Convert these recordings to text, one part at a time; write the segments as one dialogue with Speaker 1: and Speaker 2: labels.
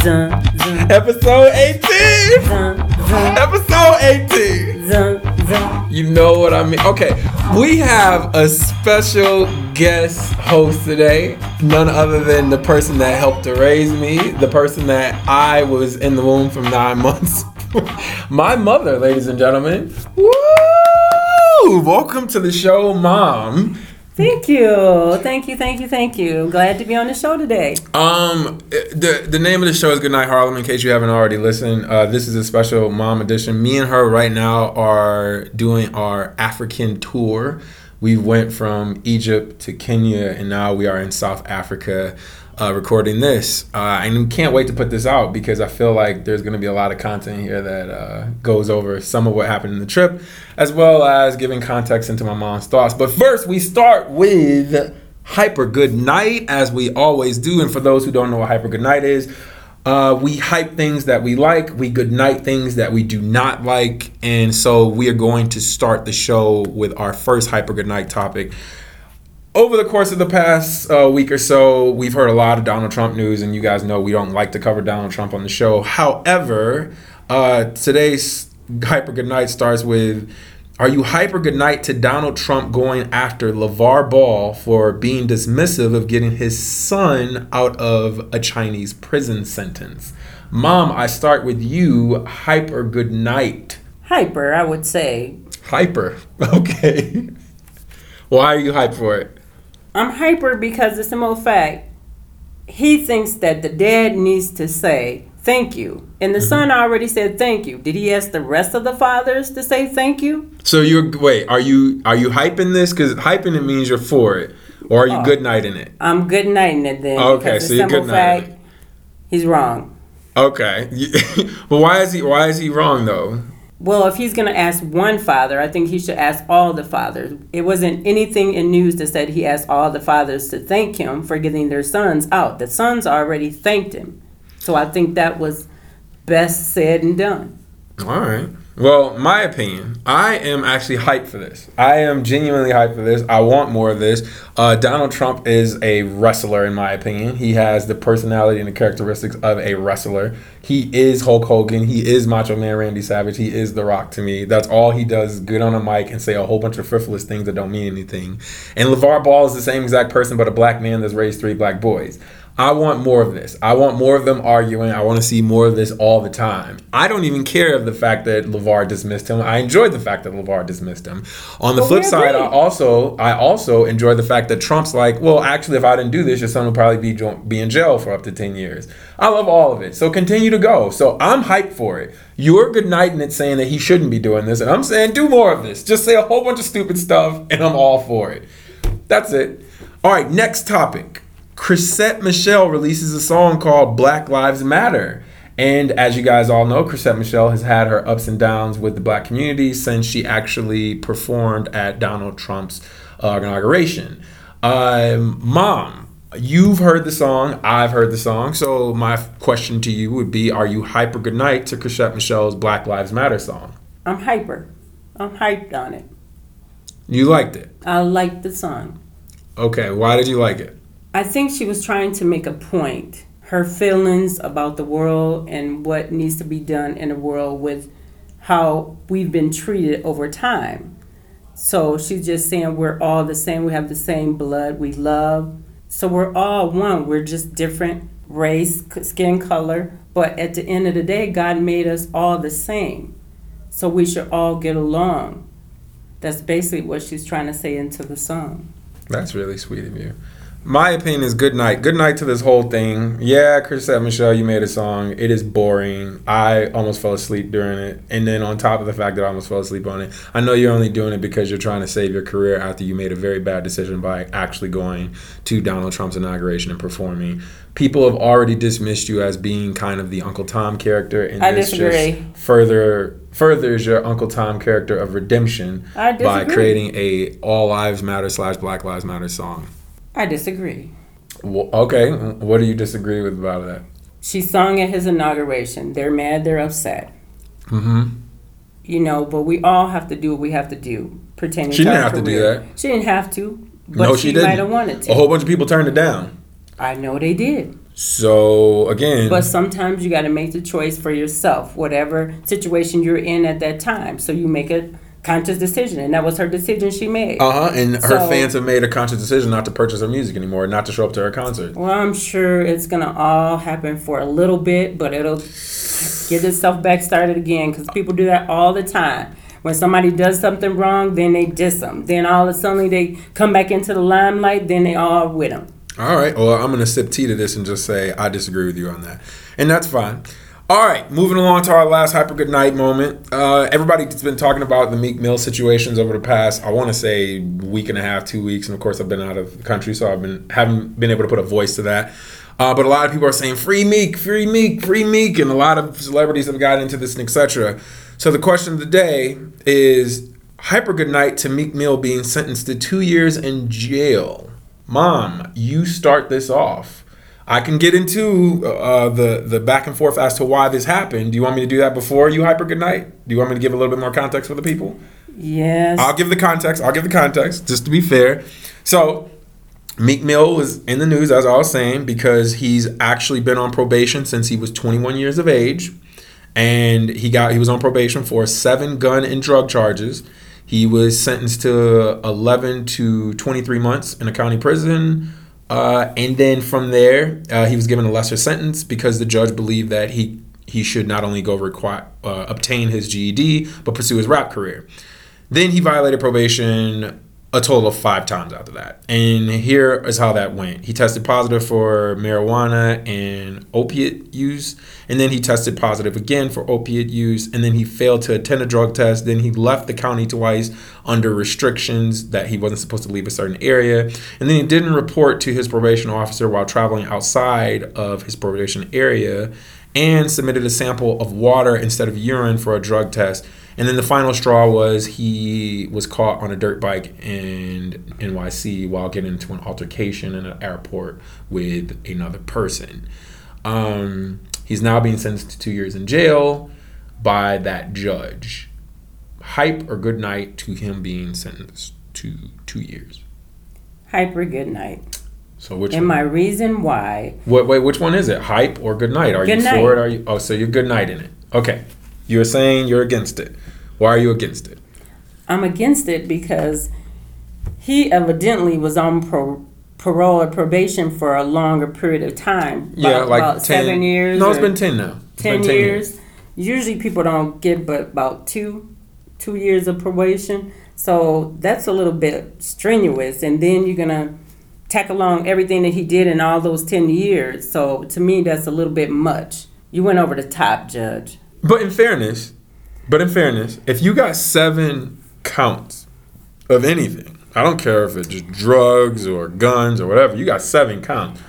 Speaker 1: Zun, zun,
Speaker 2: Episode 18!
Speaker 1: zun, zun,
Speaker 2: Episode 18!
Speaker 1: zun, zun.
Speaker 2: You know what I mean? Okay, we have a special guest host today. None other than the person that helped to raise me, the person that I was in the womb for nine months. My mother, ladies and gentlemen. Woo! Welcome to the show, Mom.
Speaker 1: Thank you, thank you, thank you, thank you. Glad to be on the show today.
Speaker 2: Um, the the name of the show is Goodnight Harlem. In case you haven't already listened, uh, this is a special mom edition. Me and her right now are doing our African tour. We went from Egypt to Kenya, and now we are in South Africa, uh, recording this. Uh, and can't wait to put this out because I feel like there's going to be a lot of content here that uh, goes over some of what happened in the trip, as well as giving context into my mom's thoughts. But first, we start with hyper good night as we always do and for those who don't know what hyper good night is uh, we hype things that we like we good night things that we do not like and so we are going to start the show with our first hyper good night topic over the course of the past uh, week or so, we've heard a lot of Donald Trump news, and you guys know we don't like to cover Donald Trump on the show. However, uh, today's hyper good night starts with Are you hyper good night to Donald Trump going after LeVar Ball for being dismissive of getting his son out of a Chinese prison sentence? Mom, I start with you. Hyper good night.
Speaker 1: Hyper, I would say.
Speaker 2: Hyper. Okay. Why are you hyped for it?
Speaker 1: I'm hyper because the simple fact he thinks that the dad needs to say thank you, and the mm-hmm. son already said thank you. Did he ask the rest of the fathers to say thank you?
Speaker 2: So you're wait, are you are you hyping this? Because hyping it means you're for it, or are you oh. good nighting it?
Speaker 1: I'm good nighting it then.
Speaker 2: Okay, so you're good nighting
Speaker 1: he's wrong.
Speaker 2: Okay, but why is he why is he wrong though?
Speaker 1: Well, if he's going to ask one father, I think he should ask all the fathers. It wasn't anything in news that said he asked all the fathers to thank him for getting their sons out. The sons already thanked him. So I think that was best said and done.
Speaker 2: All right. Well, my opinion, I am actually hyped for this. I am genuinely hyped for this. I want more of this. Uh, Donald Trump is a wrestler, in my opinion. He has the personality and the characteristics of a wrestler. He is Hulk Hogan. He is Macho Man Randy Savage. He is The Rock to me. That's all he does is good on a mic and say a whole bunch of frivolous things that don't mean anything. And LeVar Ball is the same exact person, but a black man that's raised three black boys. I want more of this. I want more of them arguing. I want to see more of this all the time. I don't even care of the fact that LeVar dismissed him. I enjoyed the fact that LeVar dismissed him. On the
Speaker 1: But
Speaker 2: flip side, I also I also enjoy the fact that Trump's like, well, actually, if I didn't do this, your son would probably be be in jail for up to ten years. I love all of it. So continue to go. So I'm hyped for it. You're good nighting it saying that he shouldn't be doing this, and I'm saying do more of this. Just say a whole bunch of stupid stuff, and I'm all for it. That's it. All right, next topic. Chrisette Michelle releases a song called Black Lives Matter. And as you guys all know, Chrisette Michelle has had her ups and downs with the black community since she actually performed at Donald Trump's uh, inauguration. Um, Mom, you've heard the song, I've heard the song. So my question to you would be Are you hyper good night to Chrisette Michelle's Black Lives Matter song?
Speaker 1: I'm hyper. I'm hyped on it.
Speaker 2: You liked it.
Speaker 1: I liked the song.
Speaker 2: Okay, why did you like it?
Speaker 1: I think she was trying to make a point. Her feelings about the world and what needs to be done in the world with how we've been treated over time. So she's just saying we're all the same. We have the same blood. We love. So we're all one. We're just different race, skin color. But at the end of the day, God made us all the same. So we should all get along. That's basically what she's trying to say into the song.
Speaker 2: That's really sweet of you. My opinion is good night. Good night to this whole thing. Yeah, Chrisette Michelle, you made a song. It is boring. I almost fell asleep during it. And then on top of the fact that I almost fell asleep on it, I know you're only doing it because you're trying to save your career after you made a very bad decision by actually going to Donald Trump's inauguration and performing. People have already dismissed you as being kind of the Uncle Tom character, and
Speaker 1: I
Speaker 2: this
Speaker 1: disagree.
Speaker 2: just further furthers your Uncle Tom character of redemption by creating a All Lives Matter slash Black Lives Matter song.
Speaker 1: I disagree.
Speaker 2: Well, okay, what do you disagree with about that?
Speaker 1: She sung at his inauguration. They're mad, they're upset.
Speaker 2: Mm-hmm.
Speaker 1: you know, but we all have to do what we have to do Pretending
Speaker 2: She
Speaker 1: to
Speaker 2: didn't have to do that.
Speaker 1: She didn't have to, but
Speaker 2: no,
Speaker 1: she,
Speaker 2: she, didn't.
Speaker 1: might have wanted to.
Speaker 2: A whole bunch of people turned it down.
Speaker 1: I know they did.
Speaker 2: So again,
Speaker 1: But sometimes you got to make the choice for yourself, whatever situation you're in at that time. So you make a conscious decision, and that was her decision she made.
Speaker 2: uh huh, and her
Speaker 1: So-
Speaker 2: fans have made a conscious decision not to purchase her music anymore, not to show up to her concert.
Speaker 1: Well, I'm sure it's gonna all happen for a little bit, but it'll get itself back started again because people do that all the time. When somebody does something wrong, then they diss them. Then all of a sudden they come back into the limelight. Then they all with them.
Speaker 2: All right. Well, I'm to sip tea to this and just say I disagree with you on that. And that's fine. All right. Moving along to our last hyper good night moment. Uh, everybody's been talking about the Meek Mill situations over the past, I want to say, week and a half, two weeks. And of course, I've been out of the country, so I've been haven't been able to put a voice to that. Uh, but a lot of people are saying free Meek, free Meek, free Meek, and a lot of celebrities have gotten into this, and etc. So the question of the day is hyper good night to Meek Mill being sentenced to two years in jail. Mom, you start this off. I can get into uh, the the back and forth as to why this happened. Do you want me to do that before you hyper good night? Do you want me to give a little bit more context for the people?
Speaker 1: Yes.
Speaker 2: I'll give the context. I'll give the context just to be fair. So, Meek Mill was in the news as I was saying because he's actually been on probation since he was 21 years of age, and he got he was on probation for seven gun and drug charges. He was sentenced to 11 to 23 months in a county prison. Uh, and then from there, uh, he was given a lesser sentence because the judge believed that he he should not only go require uh, obtain his GED but pursue his rap career. Then he violated probation a total of five times after that. And here is how that went. He tested positive for marijuana and opiate use, and then he tested positive again for opiate use, and then he failed to attend a drug test. Then he left the county twice under restrictions that he wasn't supposed to leave a certain area. And then he didn't report to his probation officer while traveling outside of his probation area and submitted a sample of water instead of urine for a drug test. And then the final straw was he was caught on a dirt bike in NYC while getting into an altercation in an airport with another person. Um, he's now being sentenced to two years in jail by that judge. Hype or good night to him being sentenced to two years.
Speaker 1: Hype or good night.
Speaker 2: So which
Speaker 1: And
Speaker 2: one?
Speaker 1: my reason why
Speaker 2: Wait, wait, which one is it? Hype or good night? Are you
Speaker 1: Good
Speaker 2: for it? Are you? Oh, so you're good night in it. Okay, you're saying you're against it. Why are you against it?
Speaker 1: I'm against it because he evidently was on pro, parole or probation for a longer period of time.
Speaker 2: Yeah,
Speaker 1: About-
Speaker 2: like
Speaker 1: about
Speaker 2: 10,
Speaker 1: seven years.
Speaker 2: No, it's been ten now. It's
Speaker 1: ten
Speaker 2: been
Speaker 1: years. Usually people don't get but about two two years of probation. So that's a little bit strenuous. And then you're gonna tack along everything that he did in all those ten years. So to me that's a little bit much. You went over the top, Judge.
Speaker 2: But in fairness, but in fairness, if you got seven counts of anything, I don't care if it's drugs or guns or whatever, you got seven counts.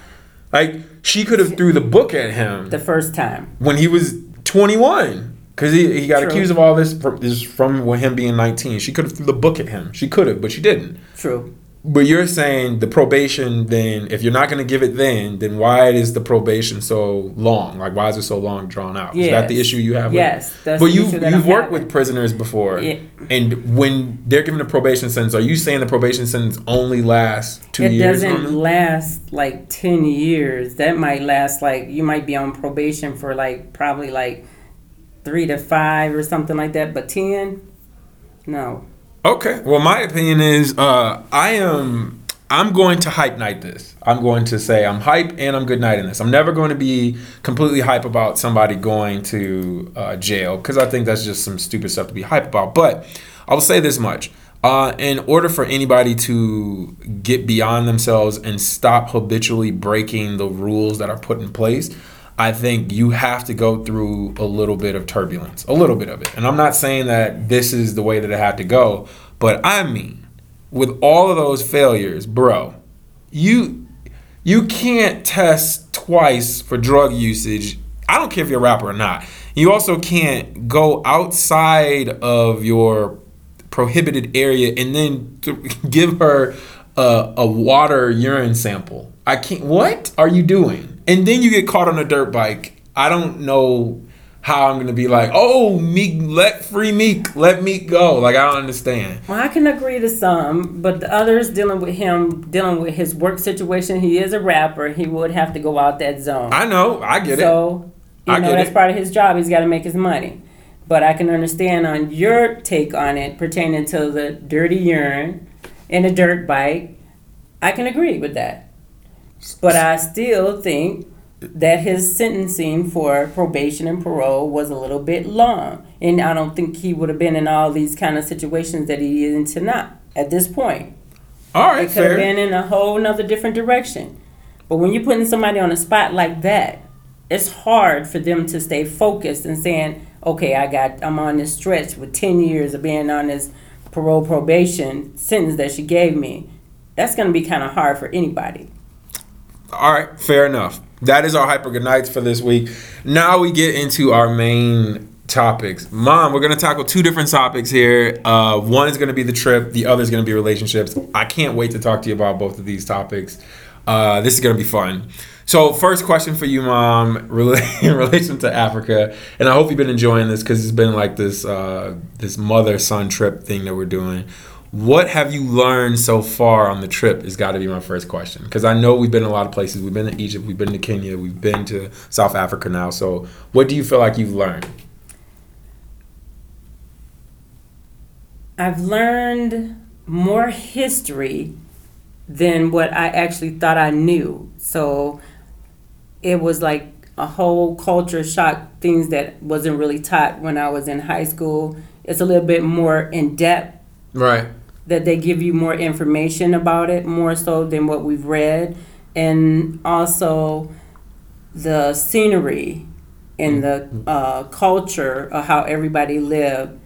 Speaker 2: Like she could have threw the book at him
Speaker 1: The first time.
Speaker 2: when he was 21 because he, he got
Speaker 1: True.
Speaker 2: accused of all this from, this from him being 19 she could have threw the book at him she could have but she didn't
Speaker 1: True.
Speaker 2: But you're saying the probation then if you're not going to give it then then why is the probation so long? Like why is it so long drawn out? Is that the issue you have with
Speaker 1: Yes, that's
Speaker 2: but you
Speaker 1: that
Speaker 2: you've worked with prisoners before
Speaker 1: Yeah.
Speaker 2: and when they're given a probation sentence are you saying the probation sentence only lasts two
Speaker 1: it
Speaker 2: years
Speaker 1: doesn't
Speaker 2: on
Speaker 1: last like 10 years. That might last like you might be on probation for like probably like three to five or something like that but 10 no
Speaker 2: Okay. Well, my opinion is uh, I am. I'm going to hype night this. I'm going to say I'm hype and I'm good night in this. I'm never going to be completely hype about somebody going to uh, jail because I think that's just some stupid stuff to be hype about. But I will say this much. Uh, in order for anybody to get beyond themselves and stop habitually breaking the rules that are put in place, I think you have to go through a little bit of turbulence, a little bit of it. And I'm not saying that this is the way that it had to go, but I mean, with all of those failures, bro, you you can't test twice for drug usage. I don't care if you're a rapper or not. You also can't go outside of your prohibited area and then give her a, a water urine sample. I can't. What are you doing? And then you get caught on a dirt bike. I don't know how I'm gonna be like, oh, Meek, let free Meek, let Meek go. Like I don't understand.
Speaker 1: Well, I can agree to some, but the others dealing with him, dealing with his work situation, he is a rapper. He would have to go out that zone.
Speaker 2: I know, I get it.
Speaker 1: so, you
Speaker 2: I
Speaker 1: know, that's
Speaker 2: it.
Speaker 1: part of his job. He's got to make his money. But I can understand on your take on it pertaining to the dirty urine and the dirt bike. I can agree with that. But I still think that his sentencing for probation and parole was a little bit long. And I don't think he would have been in all these kind of situations that he is in tonight at this point.
Speaker 2: All right,
Speaker 1: It could have been in a whole nother different direction. But when you're putting somebody on a spot like that, it's hard for them to stay focused and saying, okay, I got, I'm on this stretch with 10 years of being on this parole probation sentence that she gave me. That's going to be kind of hard for anybody.
Speaker 2: All right, fair enough. That is our hyper good nights for this week. Now we get into our main topics. Mom, we're gonna tackle two different topics here. Uh, one is gonna be the trip. The other is gonna be relationships. I can't wait to talk to you about both of these topics. Uh, this is gonna be fun. So, first question for you, Mom, in relation to Africa, and I hope you've been enjoying this because it's been like this uh, this mother son trip thing that we're doing. What have you learned so far on the trip? Has got to be my first question because I know we've been in a lot of places. We've been to Egypt, we've been to Kenya, we've been to South Africa now. So, what do you feel like you've learned?
Speaker 1: I've learned more history than what I actually thought I knew. So it was like a whole culture shock, things that wasn't really taught when I was in high school. It's a little bit more in depth
Speaker 2: Right.
Speaker 1: That they give you more information about it, more so than what we've read. And also the scenery and the uh, culture of how everybody lived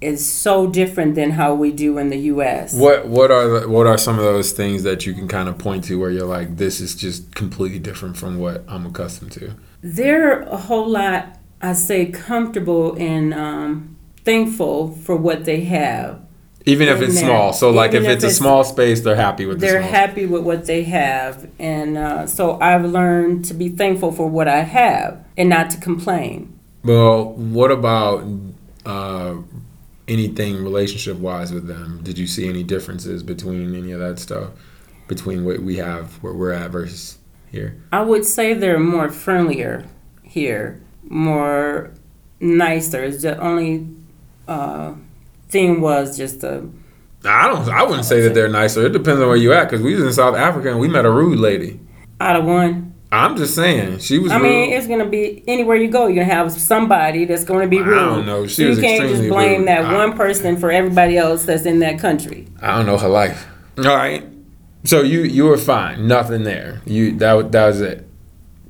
Speaker 1: is so different than how we do in the U.S.
Speaker 2: What what are the, what are some of those things that you can kind of point to where you're like, this is just completely different from what I'm accustomed to?
Speaker 1: They're a whole lot, I say, comfortable in um, thankful for what they have.
Speaker 2: Even if it's
Speaker 1: there.
Speaker 2: small. So like if
Speaker 1: if
Speaker 2: it's a small space, they're happy with the
Speaker 1: They're
Speaker 2: small.
Speaker 1: happy with what they have, and uh, so I've learned to be thankful for what I have and not to complain.
Speaker 2: Well, what about uh, anything relationship wise with them? Did you see any differences between any of that stuff between what we have where we're at versus here?
Speaker 1: I would say they're more friendlier here, more nicer. It's the only uh, thing was just a.
Speaker 2: I don't. I wouldn't say that they're nicer. It depends on where you at. Because we was in South Africa and we met a rude lady.
Speaker 1: out of one.
Speaker 2: I'm just saying she was.
Speaker 1: I
Speaker 2: rude.
Speaker 1: mean, it's gonna be anywhere you go. You're gonna have somebody that's gonna be rude.
Speaker 2: I don't know. She
Speaker 1: So
Speaker 2: was
Speaker 1: you can't just blame
Speaker 2: rude.
Speaker 1: that
Speaker 2: I-
Speaker 1: one person for everybody else that's in that country.
Speaker 2: I don't know her life. All right. So you you were fine. Nothing there. You that that was it.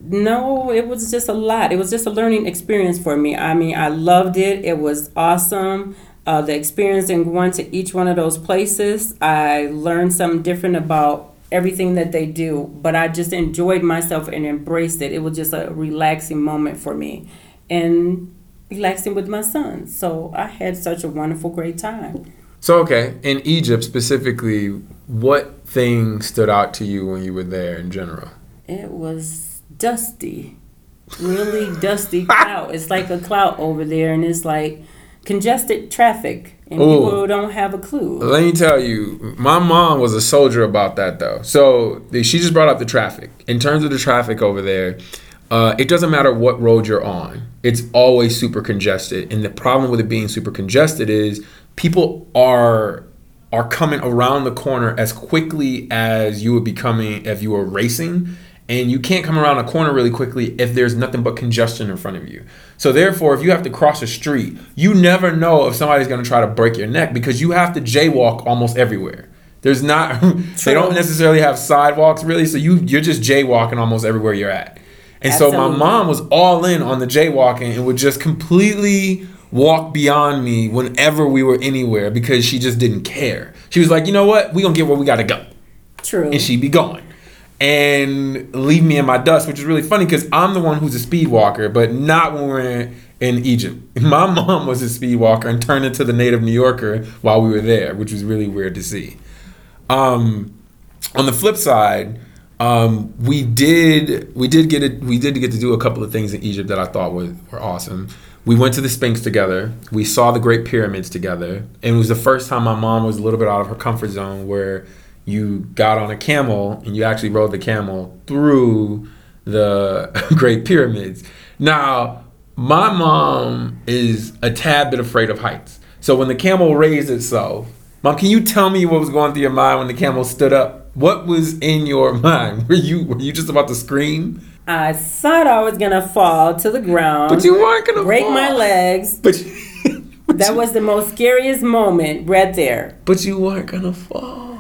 Speaker 1: No, it was just a lot. It was just a learning experience for me. I mean, I loved it. It was awesome. Uh, the experience in going to each one of those places, I learned something different about everything that they do. But I just enjoyed myself and embraced it. It was just a relaxing moment for me, and relaxing with my son. So I had such a wonderful, great time.
Speaker 2: So okay, in Egypt specifically, what thing stood out to you when you were there in general?
Speaker 1: It was dusty, really dusty cloud. It's like a cloud over there, and it's like congested traffic, and
Speaker 2: Ooh.
Speaker 1: people don't have a clue.
Speaker 2: Let me tell you, my mom was a soldier about that though. So she just brought up the traffic. In terms of the traffic over there, uh, it doesn't matter what road you're on. It's always super congested, and the problem with it being super congested is people are are coming around the corner as quickly as you would be coming if you were racing. And you can't come around a corner really quickly if there's nothing but congestion in front of you. So therefore, if you have to cross a street, you never know if somebody's going to try to break your neck because you have to jaywalk almost everywhere. There's not they don't necessarily have sidewalks really, so you you're just jaywalking almost everywhere you're at. And so my mom was all in on the jaywalking and would just completely walk beyond me whenever we were anywhere because she just didn't care. She was like, you know what, we gonna get where we gotta go
Speaker 1: True.
Speaker 2: and she'd be going and leave me in my dust, which is really funny because I'm the one who's a speed walker, but not when we're in, in Egypt. My mom was a speed walker and turned into the native New Yorker while we were there, which was really weird to see. Um, on the flip side, Um, we did we did get it we did get to do a couple of things in Egypt that I thought were, were awesome. We went to the Sphinx together. We saw the Great Pyramids together, and it was the first time my mom was a little bit out of her comfort zone where you got on a camel and you actually rode the camel through the Great Pyramids. Now, my mom is a tad bit afraid of heights. So when the camel raised itself, mom, can you tell me what was going through your mind when the camel stood up? What was in your mind? Were you were you just about to scream?
Speaker 1: I thought I was gonna fall to the ground.
Speaker 2: But you weren't gonna
Speaker 1: break
Speaker 2: fall.
Speaker 1: my legs.
Speaker 2: But, but
Speaker 1: that
Speaker 2: you,
Speaker 1: was the most scariest moment right there.
Speaker 2: But you weren't gonna fall.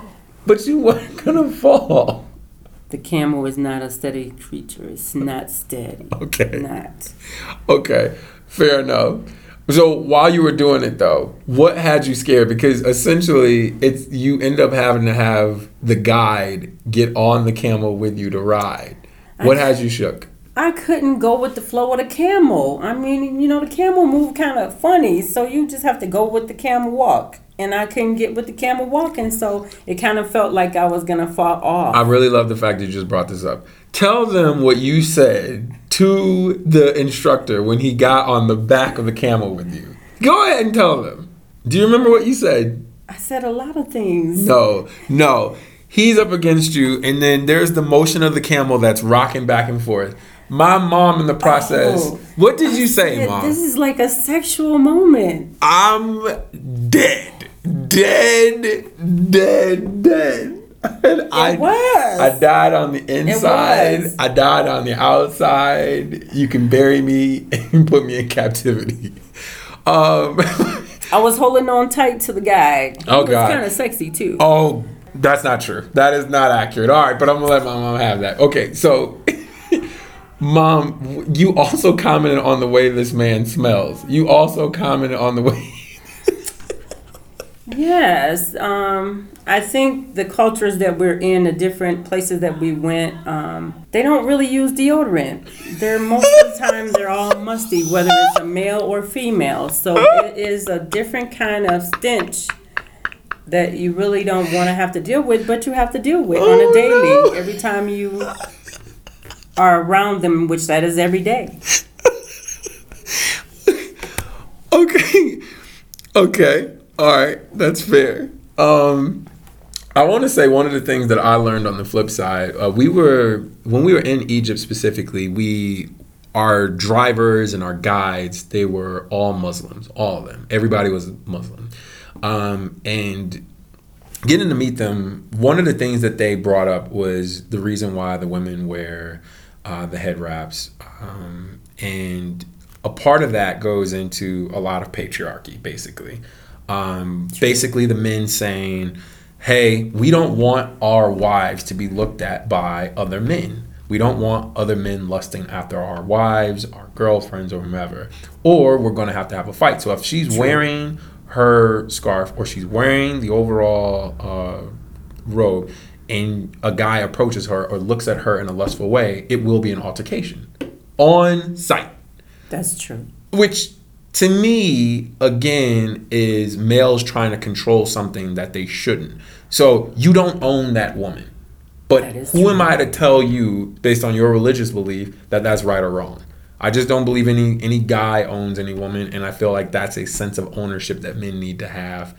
Speaker 2: But you weren't gonna fall.
Speaker 1: The camel is not a steady creature. It's not steady.
Speaker 2: Okay.
Speaker 1: Not.
Speaker 2: Okay. Fair enough. So while you were doing it though, what had you scared? Because essentially, it's you end up having to have the guide get on the camel with you to ride. What had you shook?
Speaker 1: I couldn't go with the flow of the camel. I mean, you know, the camel move kind of funny, so you just have to go with the camel walk. And I couldn't get with the camel walking, so it kind of felt like I was gonna fall off.
Speaker 2: I really love the fact that you just brought this up. Tell them what you said to the instructor when he got on the back of the camel with you. Go ahead and tell them. Do you remember what you said?
Speaker 1: I said a lot of things.
Speaker 2: No, no. He's up against you, and then there's the motion of the camel that's rocking back and forth. My mom, in the process,
Speaker 1: Oh,
Speaker 2: what did you say, mom?
Speaker 1: This is like a sexual moment.
Speaker 2: I'm dead, dead, dead, dead. And I,
Speaker 1: was.
Speaker 2: I died on the inside. I died on the outside. You can bury me and put me in captivity. Um,
Speaker 1: I was holding on tight to the guy.
Speaker 2: Oh,
Speaker 1: He was
Speaker 2: God.
Speaker 1: kind of sexy too.
Speaker 2: oh, that's not true. That is not accurate. All right, but I'm gonna let my mom have that. Okay, so. Mom, you also commented on the way this man smells. You also commented on the way
Speaker 1: Yes, um, I think the cultures that we're in, the different places that we went, um, they don't really use deodorant. They're most of the time they're all musty, whether it's a male or female. So it is a different kind of stench that you really don't want to have to deal with, but you have to deal with on
Speaker 2: Oh,
Speaker 1: a daily
Speaker 2: no.
Speaker 1: every time you are around them, which that is every day.
Speaker 2: okay. Okay. All right. That's fair. Um i want to say one of the things that i learned on the flip side uh, we were when we were in egypt specifically we our drivers and our guides they were all muslims all of them. Everybody was muslim. Um, and getting to meet them, one of the things that they brought up was the reason why the women wear uh, the head wraps. Um, and a part of that goes into a lot of patriarchy, basically. Um, basically, the men saying, hey, we don't want our wives to be looked at by other men. We don't want other men lusting after our wives, our girlfriends, or whomever. Or we're going to have to have a fight. So if she's wearing her scarf or she's wearing the overall uh, robe and a guy approaches her or looks at her in a lustful way, it will be an altercation on site.
Speaker 1: That's true.
Speaker 2: Which to me, again, is males trying to control something that they shouldn't. So you don't own that woman. But
Speaker 1: That
Speaker 2: who
Speaker 1: true.
Speaker 2: am I to tell you, based on your religious belief, that that's right or wrong? I just don't believe any any guy owns any woman, and I feel like that's a sense of ownership that men need to have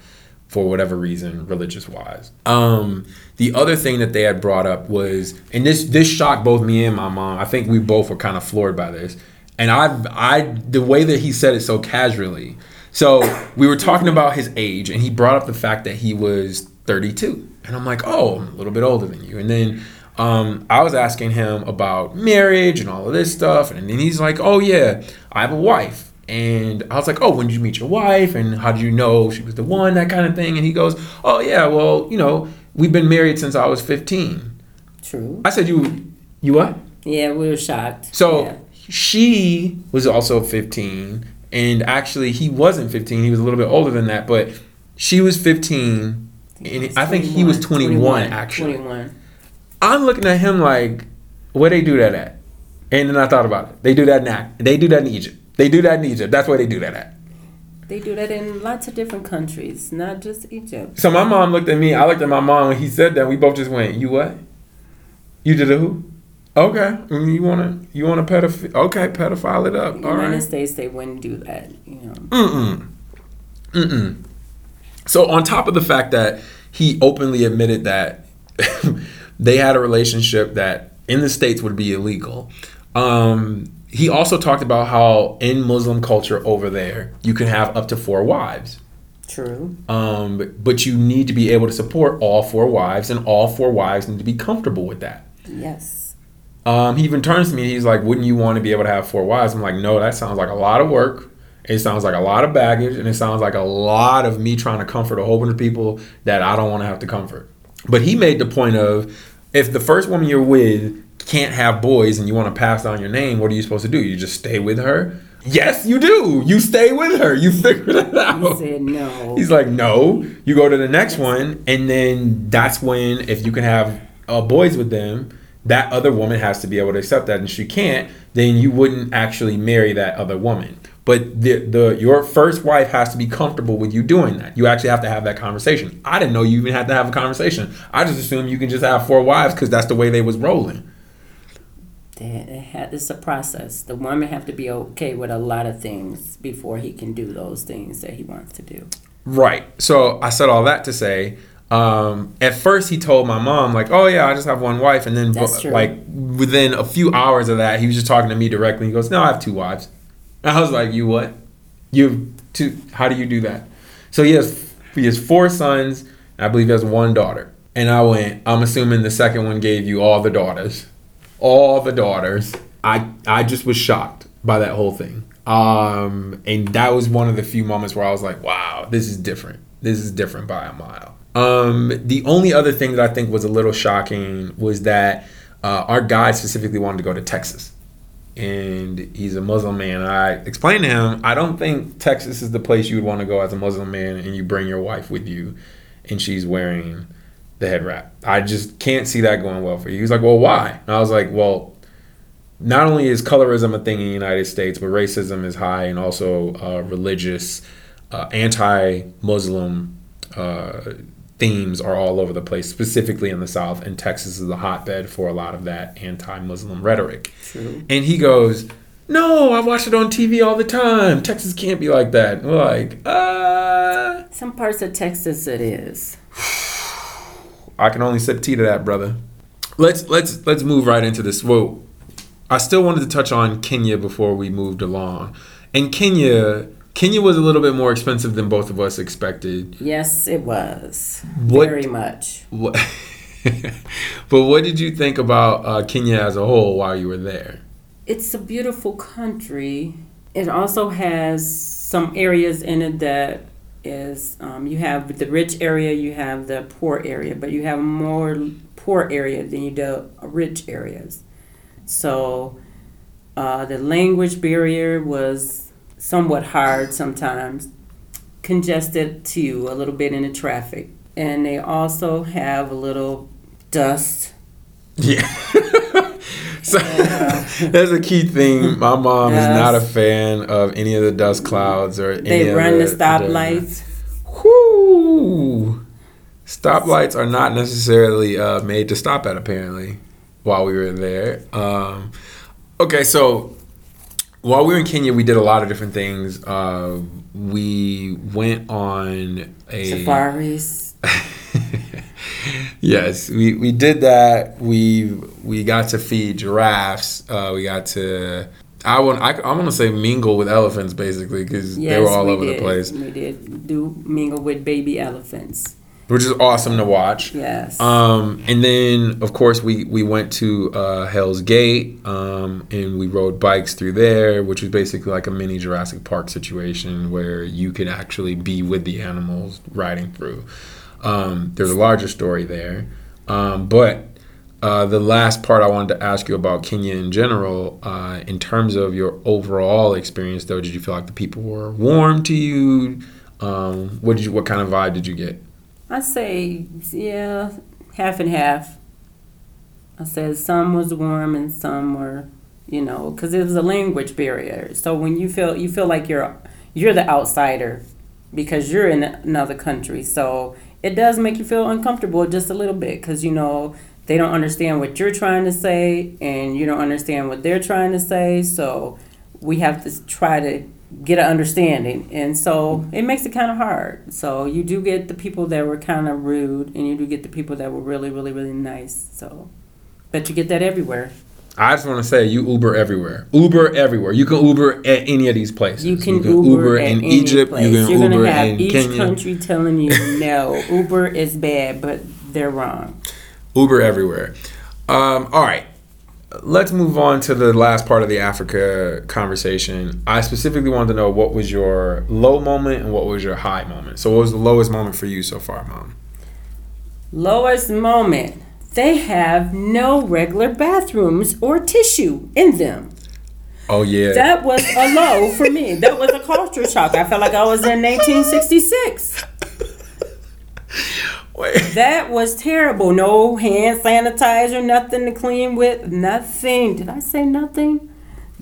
Speaker 2: for whatever reason, religious wise. Um, the other thing that they had brought up was, and this this shocked both me and my mom. I think we both were kind of floored by this, and I I the way that he said it so casually. So we were talking about his age, and he brought up the fact that he was 32, and I'm like, oh, I'm a little bit older than you, and then. Um, I was asking him about marriage and all of this stuff, and then he's like, "Oh yeah, I have a wife." And I was like, "Oh, when did you meet your wife? And how did you know she was the one?" That kind of thing. And he goes, "Oh yeah, well, you know, we've been married since I was 15."
Speaker 1: True.
Speaker 2: I said, "You, you what?"
Speaker 1: Yeah, we were shocked.
Speaker 2: So
Speaker 1: Yeah.
Speaker 2: she was also 15, and actually he wasn't 15. He was a little bit older than that, but she was 15, and I think he was 21, actually.
Speaker 1: 21.
Speaker 2: I'm looking at him like, where they do that at? And then I thought about it. They do that in they do that in Egypt. They do that in Egypt. That's where they do that at.
Speaker 1: They do that in lots of different countries, not just Egypt.
Speaker 2: So my mom looked at me. I looked at my mom when he said that. We both just went, "You what? You did a who? Okay, Mm, you wanna you wanna pedophile? Okay, pedophile it up.
Speaker 1: In the United
Speaker 2: right.
Speaker 1: States, they wouldn't do that. You know.
Speaker 2: Mm-mm. Mm-mm. So on top of the fact that he openly admitted that they had a relationship that in the states would be illegal, um, he also talked about how in Muslim culture over there you can have up to four wives.
Speaker 1: True.
Speaker 2: Um, but you need to be able to support all four wives, and all four wives need to be comfortable with that.
Speaker 1: Yes.
Speaker 2: Um, he even turns to me. He's like, "Wouldn't you want to be able to have four wives?" I'm like, "No, that sounds like a lot of work. It sounds like a lot of baggage, and it sounds like a lot of me trying to comfort a whole bunch of people that I don't want to have to comfort." But he made the point of, if the first woman you're with can't have boys and you want to pass on your name, what are you supposed to do? You just stay with her? Yes, you do. You stay with her. You figure it out.
Speaker 1: He said no.
Speaker 2: He's like, no. You go to the next one, and then that's when, if you can have uh, boys with them, that other woman has to be able to accept that, and she can't, then you wouldn't actually marry that other woman. But the the your first wife has to be comfortable with you doing that. You actually have to have that conversation. I didn't know you even had to have a conversation. I just assumed you can just have four wives because that's the way they was rolling.
Speaker 1: Had, it's a process. The woman have to be okay with a lot of things before he can do those things that he wants to do.
Speaker 2: Right. So I said all that to say, um, at first he told my mom like, "Oh yeah, I just have one wife," and then like within a few hours of that, he was just talking to me directly. He goes, "No, I have two wives." And I was like, "You what? You have two? How do you do that?" So he has he has four sons. I believe he has one daughter. And I went, I'm assuming the second one gave you all the daughters, all the daughters. I I just was shocked by that whole thing. Um, and that was one of the few moments where I was like, wow, this is different. This is different by a mile. Um, the only other thing that I think was a little shocking was that uh, our guy specifically wanted to go to Texas. And he's a Muslim man. I explained to him, I don't think Texas is the place you would want to go as a Muslim man and you bring your wife with you and she's wearing the head wrap. I just can't see that going well for you. He's like, Well, why? And I was like, Well, not only is colorism a thing in the United States, but racism is high, and also uh, religious, uh, anti-Muslim uh, themes are all over the place, specifically in the South. And Texas is a hotbed for a lot of that anti-Muslim rhetoric.
Speaker 1: True.
Speaker 2: And he goes, "No, I watch it on TV all the time. Texas can't be like that." We're like, uh,
Speaker 1: Some parts of Texas it is.
Speaker 2: I can only sip tea to that, brother. Let's let's let's move right into this. Well, I still wanted to touch on Kenya before we moved along. And Kenya, Kenya was a little bit more expensive than both of us expected.
Speaker 1: Yes, it was.
Speaker 2: What-
Speaker 1: Very much.
Speaker 2: What, but what did you think about uh, Kenya as a whole while you were there?
Speaker 1: It's a beautiful country. It also has some areas in it that is um, you have the rich area, you have the poor area, but you have more poor area than you do rich areas. So uh, the language barrier was somewhat hard sometimes, congested too a little bit in the traffic, and they also have a little dust.
Speaker 2: Yeah. so that's a key thing. My mom is not a fan of any of the dust clouds or any
Speaker 1: They run the
Speaker 2: the
Speaker 1: stoplights.
Speaker 2: Whoo! Stoplights are not necessarily uh, made to stop at, apparently, while we were there. Um, okay, so while we were in Kenya, we did a lot of different things. Uh, we went on a
Speaker 1: Safaris.
Speaker 2: yes, we, we did that. We we got to feed giraffes. Uh, we got to. I want I, I want to say mingle with elephants basically because
Speaker 1: Yes,
Speaker 2: they were all
Speaker 1: we
Speaker 2: over
Speaker 1: did.
Speaker 2: the place,
Speaker 1: We did do mingle with baby elephants.
Speaker 2: which is awesome to watch.
Speaker 1: Yes.
Speaker 2: Um, and then of course we we went to uh, Hell's Gate, um, and we rode bikes through there, which was basically like a mini Jurassic Park situation where you could actually be with the animals riding through. Um, there's a larger story there, um, but uh, the last part I wanted to ask you about Kenya in general, uh, in terms of your overall experience, though, did you feel like the people were warm to you? Um, what did you? What kind of vibe did you get?
Speaker 1: I say yeah, half and half. I said some was warm and some were, you know, because it was a language barrier. So when you feel you feel like you're you're the outsider because you're in another country. So it does make you feel uncomfortable just a little bit because you know they don't understand what you're trying to say, and you don't understand what they're trying to say. So we have to try to get an understanding, and so it makes it kind of hard. So you do get the people that were kind of rude, and you do get the people that were really, really, really nice. So, but you get that everywhere.
Speaker 2: I just want to say you Uber everywhere. Uber everywhere. You can Uber at any of these places.
Speaker 1: You can, Uber, at
Speaker 2: in Egypt.
Speaker 1: Place.
Speaker 2: You can
Speaker 1: You're
Speaker 2: Uber
Speaker 1: have
Speaker 2: in
Speaker 1: each
Speaker 2: Kenya.
Speaker 1: country telling you no, Uber is bad, but they're wrong.
Speaker 2: Uber everywhere. Um, all right. Let's move on to the last part of the Africa conversation. I specifically wanted to know what was your low moment and what was your high moment. So, what was the lowest moment for you so far, Mom?
Speaker 1: Lowest moment. They have no regular bathrooms or tissue in them.
Speaker 2: Oh yeah.
Speaker 1: That was a low for me. That was a culture shock. I felt like I was in 1966.
Speaker 2: Wait.
Speaker 1: That was terrible. No hand sanitizer, nothing to clean with, nothing. Did I say nothing?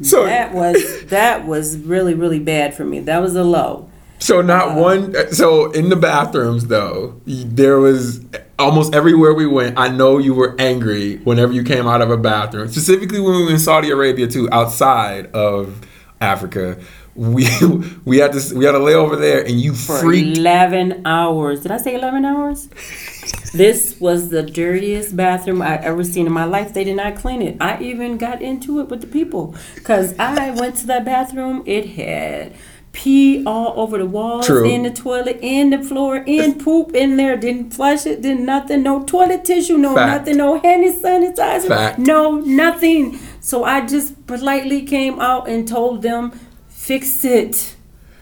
Speaker 2: So
Speaker 1: that was that was really really bad for me. That was a low.
Speaker 2: So not one. So in the bathrooms though, there was almost everywhere we went. I know you were angry whenever you came out of a bathroom. Specifically when we were in Saudi Arabia too, outside of Africa. We we had to we had to lay over there, and you
Speaker 1: For
Speaker 2: freaked.
Speaker 1: 11 hours. Did I say 11 hours? this was the dirtiest bathroom I ever seen in my life. They did not clean it. I even got into it with the people because I went to that bathroom. It had pee all over the walls,
Speaker 2: True.
Speaker 1: in the toilet, in the floor, in poop in there. Didn't flush it. Did nothing. No toilet tissue. No
Speaker 2: Fact.
Speaker 1: nothing. No hand sanitizer.
Speaker 2: Fact.
Speaker 1: No nothing. So I just politely came out and told them, fix it.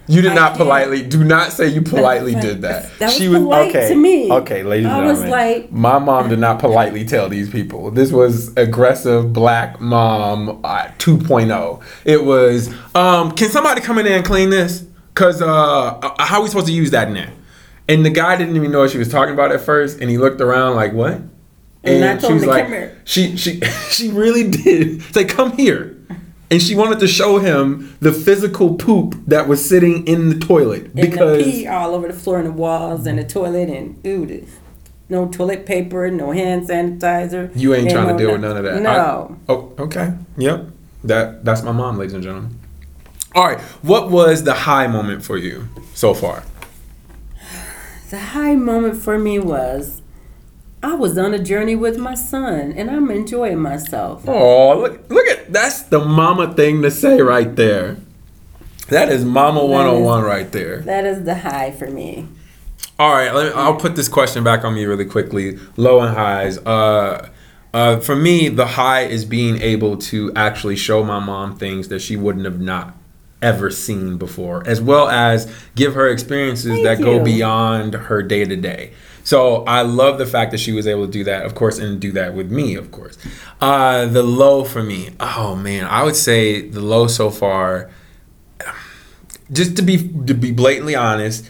Speaker 2: You did
Speaker 1: I
Speaker 2: not
Speaker 1: can't.
Speaker 2: politely. Do not say you politely did that.
Speaker 1: That was polite to me.
Speaker 2: Okay, ladies and
Speaker 1: I was
Speaker 2: gentlemen.
Speaker 1: like-
Speaker 2: my mom did not politely tell these people. This was aggressive black mom uh, 2.0. It was, um, can somebody come in there and clean this? Cause uh, uh, how are we supposed to use that in there? And the guy didn't even know what she was talking about at first, and he looked around like, "What?"
Speaker 1: And I told
Speaker 2: she was
Speaker 1: him
Speaker 2: like,
Speaker 1: come
Speaker 2: she she she really did say, "Come here." And she wanted to show him the physical poop that was sitting in the toilet
Speaker 1: And the
Speaker 2: because
Speaker 1: pee all over the floor and the walls and the toilet and ooh, the, no toilet paper, no hand sanitizer.
Speaker 2: you ain't trying to deal with none of that.
Speaker 1: No.
Speaker 2: I- oh, okay. Yep. That that's my mom, ladies and gentlemen. All right. What was the high moment for you so far?
Speaker 1: the high moment for me was I was on a journey with my son and I'm enjoying myself.
Speaker 2: Oh, look look at that's the mama thing to say right there. That is mama 101 right there.
Speaker 1: That is the high for me.
Speaker 2: All right, let me, I'll put this question back on me really quickly. Low and highs. Uh, uh, for me, the high is being able to actually show my mom things that she wouldn't have not ever seen before, as well as give her experiences
Speaker 1: Thank
Speaker 2: that go beyond her day to day. So I love the fact that she was able to do that, of course, and do that with me, of course. Uh, the low for me, oh man, I would say the low so far. Just to be to be blatantly honest,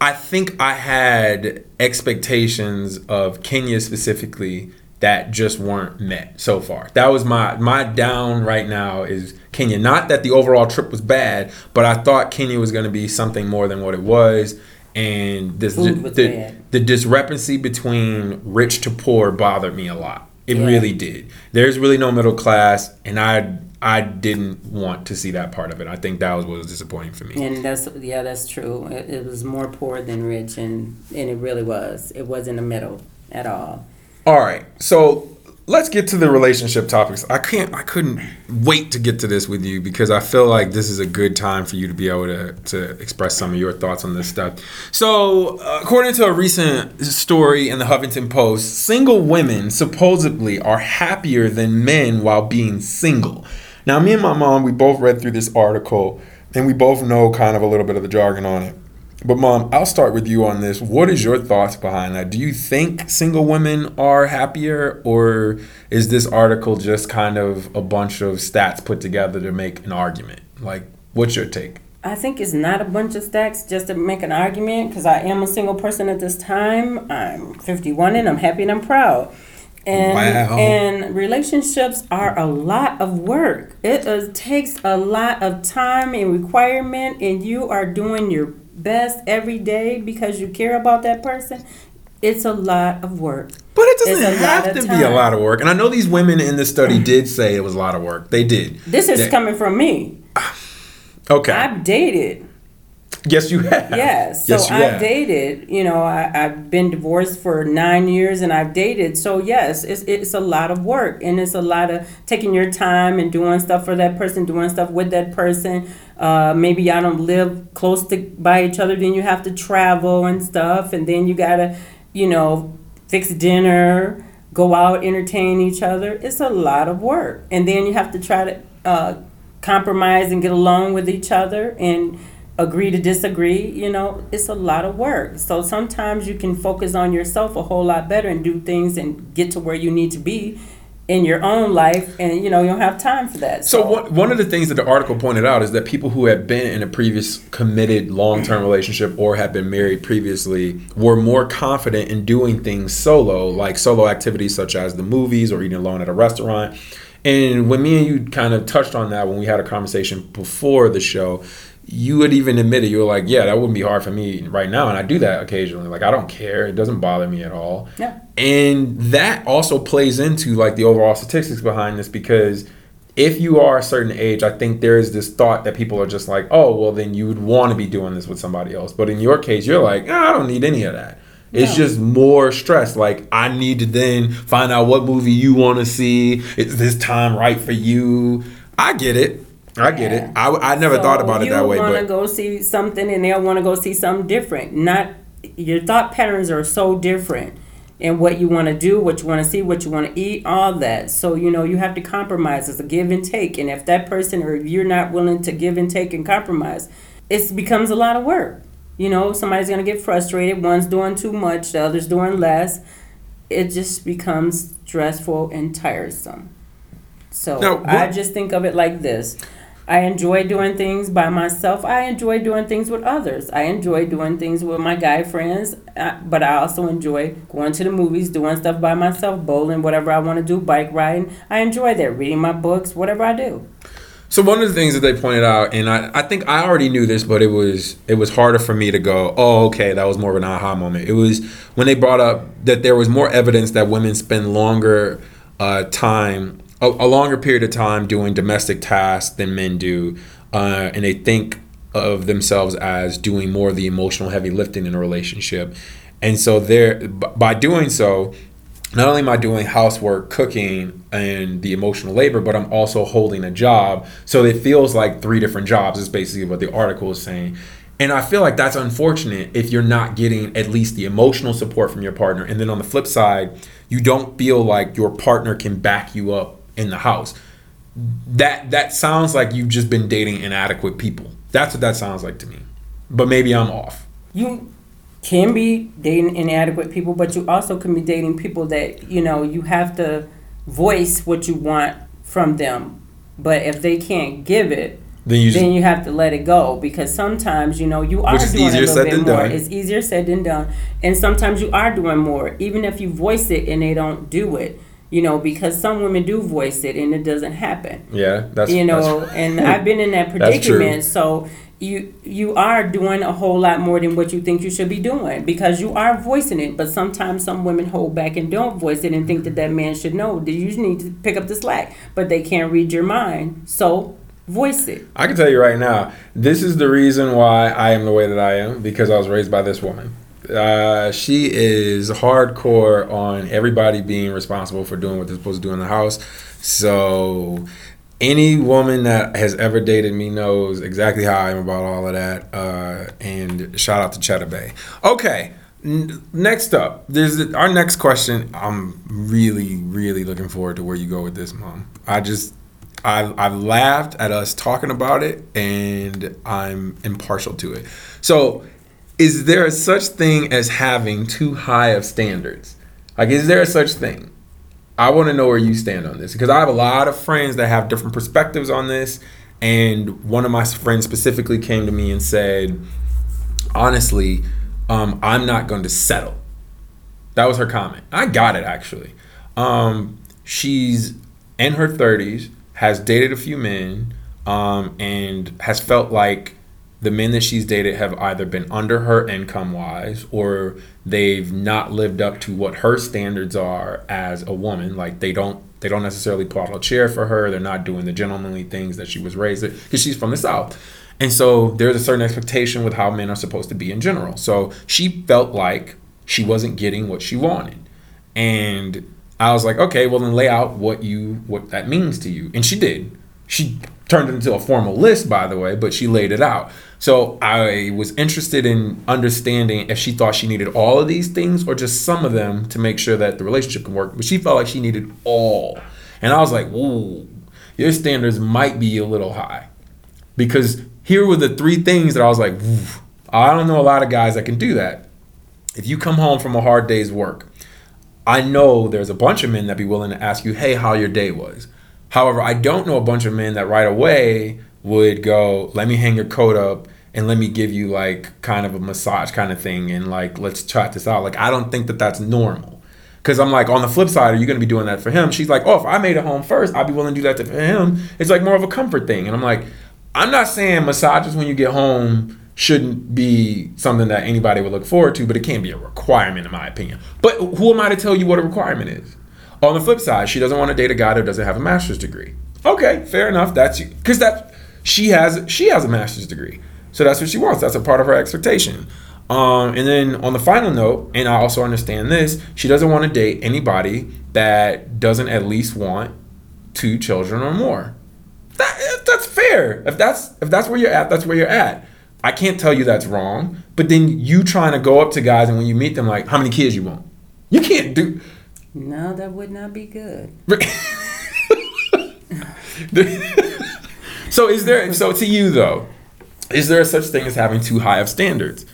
Speaker 2: I think I had expectations of Kenya specifically that just weren't met so far. That was my my down right now is Kenya. Not that the overall trip was bad, but I thought Kenya was going to be something more than what it was. And this
Speaker 1: Food was
Speaker 2: the, the discrepancy between rich to poor bothered me a lot. It
Speaker 1: Yeah.
Speaker 2: really did. There's really no middle class, and I I didn't want to see that part of it. I think that was what was disappointing for me.
Speaker 1: And that's yeah, that's true. It, it was more poor than rich, and and it really was. It wasn't the middle at all.
Speaker 2: All right, so let's get to the relationship topics. I can't, I couldn't wait to get to this with you because I feel like this is a good time for you to be able to to express some of your thoughts on this stuff. So, uh, according to a recent story in the Huffington Post, single women supposedly are happier than men while being single. Now, me and my mom, we both read through this article and we both know kind of a little bit of the jargon on it. But mom, I'll start with you on this. What is your thoughts behind that? Do you think single women are happier or is this article just kind of a bunch of stats put together to make an argument? Like what's your take?
Speaker 1: I think it's not a bunch of stats just to make an argument because I am a single person at this time. I'm 51 and I'm happy and I'm proud. And
Speaker 2: Wow.
Speaker 1: and relationships are a lot of work. It is, takes a lot of time and requirement, and you are doing your best every day because you care about that person. it's a lot of work.
Speaker 2: But it doesn't have to be a lot of work. And I know these women in this study mm-hmm. did say it was a lot of work. They did.
Speaker 1: This is
Speaker 2: They-
Speaker 1: coming from me.
Speaker 2: Okay.
Speaker 1: I've dated.
Speaker 2: Yes, you have.
Speaker 1: Yes. So
Speaker 2: yes,
Speaker 1: I've
Speaker 2: have.
Speaker 1: dated. You know, I, I've been divorced for nine years and I've dated. So yes, it's it's a lot of work and it's a lot of taking your time and doing stuff for that person, doing stuff with that person. Uh, maybe y'all don't live close to by each other, then you have to travel and stuff, and then you gotta, you know, fix dinner, go out, entertain each other. It's a lot of work, and then you have to try to uh, compromise and get along with each other and agree to disagree. You know, it's a lot of work. So sometimes you can focus on yourself a whole lot better and do things and get to where you need to be in your own life, and you know you don't have time for that.
Speaker 2: So one, one of the things that the article pointed out is that people who had been in a previous committed long-term relationship or had been married previously were more confident in doing things solo, like solo activities such as the movies or eating alone at a restaurant. And when me and you kind of touched on that when we had a conversation before the show, you would even admit it. you were like, "Yeah, that wouldn't be hard for me right now," and I do that occasionally. Like I don't care; it doesn't bother me at all.
Speaker 1: Yeah.
Speaker 2: And that also plays into like the overall statistics behind this because if you are a certain age, I think there is this thought that people are just like, oh, well, then you would want to be doing this with somebody else. But in your case, you're like, "Ah, I don't need any of that. It's
Speaker 1: No.
Speaker 2: just more stress. Like, I need to then find out what movie you want to see. Is this time right for you? I get it. I get it. I, I never thought about it that way.
Speaker 1: You want to go see something, and they'll want to go see something different. Not your thought patterns are so different, and what you want to do, what you want to see, what you want to eat, all that. So you know you have to compromise. It's a give and take, and if that person or if you're not willing to give and take and compromise, it becomes a lot of work. You know, somebody's gonna get frustrated. One's doing too much, the other's doing less. It just becomes stressful and tiresome. So
Speaker 2: Now,
Speaker 1: I just think of it like this. I enjoy doing things by myself. I enjoy doing things with others. I enjoy doing things with my guy friends, uh, but I also enjoy going to the movies, doing stuff by myself, bowling, whatever I want to do, bike riding. I enjoy that, reading my books, whatever I do.
Speaker 2: So one of the things that they pointed out, and I, I think I already knew this, but it was it was harder for me to go, oh, okay, that was more of an aha moment. It was when they brought up that there was more evidence that women spend longer uh, time, a, a longer period of time doing domestic tasks than men do, uh, and they think of themselves as doing more of the emotional heavy lifting in a relationship, and so they're by doing so, not only am I doing housework, cooking, and the emotional labor, but I'm also holding a job. So it feels like three different jobs, is basically what the article is saying. And I feel like that's unfortunate if you're not getting at least the emotional support from your partner. And then on the flip side, you don't feel like your partner can back you up in the house. That that sounds like you've just been dating inadequate people. That's what that sounds like to me. But maybe I'm off.
Speaker 1: You can be dating inadequate people, but you also can be dating people that, you know, you have to voice what you want from them. But if they can't give it,
Speaker 2: Then you just
Speaker 1: then you have to let it go because sometimes you know you are doing a little
Speaker 2: said
Speaker 1: bit
Speaker 2: than
Speaker 1: more.
Speaker 2: done.
Speaker 1: It's easier said than done, and sometimes you are doing more, even if you voice it and they don't do it. You know, because some women do voice it and it doesn't happen.
Speaker 2: yeah, that's
Speaker 1: you know,
Speaker 2: that's-
Speaker 1: and I've been in that predicament. So you you are doing a whole lot more than what you think you should be doing because you are voicing it. But sometimes some women hold back and don't voice it and think that that man should know. That you need to pick up the slack, but they can't read your mind. So voice it.
Speaker 2: I can tell you right now, this is the reason why I am the way that I am because I was raised by this woman. Uh, she is hardcore on everybody being responsible for doing what they're supposed to do in the house. So, any woman that has ever dated me knows exactly how I am about all of that. Uh, and shout out to Cheddar Bay. Okay. Next up, there's our next question. I'm really, really looking forward to where you go with this, mom. I just I've, I've laughed at us talking about it and I'm impartial to it. So, is there a such thing as having too high of standards? Like, is there a such thing? I want to know where you stand on this because I have a lot of friends that have different perspectives on this. And one of my friends specifically came to me and said, honestly, um, I'm not going to settle. That was her comment. I got it actually. Um, she's in her 30s, has dated a few men, um, and has felt like the men that she's dated have either been under her income wise or they've not lived up to what her standards are as a woman. Like they don't they don't necessarily pull out a chair for her. They're not doing the gentlemanly things that she was raised because she's from the South. And so there's a certain expectation with how men are supposed to be in general. So she felt like she wasn't getting what she wanted. And I was like, okay, well then lay out what you what that means to you. And she did. She turned it into a formal list, by the way, but she laid it out. So I was interested in understanding if she thought she needed all of these things or just some of them to make sure that the relationship can work. But she felt like she needed all. And I was like, whoa, your standards might be a little high. Because here were the three things that I was like, I don't know a lot of guys that can do that. If you come home from a hard day's work, I know there's a bunch of men that be willing to ask you, hey, how your day was. However, I don't know a bunch of men that right away would go, let me hang your coat up and let me give you like kind of a massage kind of thing and like let's chat this out. Like I don't think that that's normal. Cause I'm like on the flip side, are you gonna be doing that for him? She's like, oh, if I made it home first, I'd be willing to do that for him. It's like more of a comfort thing. And I'm like, I'm not saying massages when you get home shouldn't be something that anybody would look forward to, but it can't be a requirement in my opinion. But who am I to tell you what a requirement is? On the flip side, she doesn't want to date a guy that doesn't have a master's degree. Okay, fair enough. That's you, because that she has she has a master's degree, so that's what she wants. That's a part of her expectation. Um, and then on the final note, and I also understand this, she doesn't want to date anybody that doesn't at least want two children or more. That, that's fair. If that's if that's where you're at, that's where you're at. I can't tell you that's wrong. But then you trying to go up to guys and when you meet them, like, how many kids you want? You can't do.
Speaker 1: No, that would not be good.
Speaker 2: so is there? So to you though, is there such thing as having too high of standards?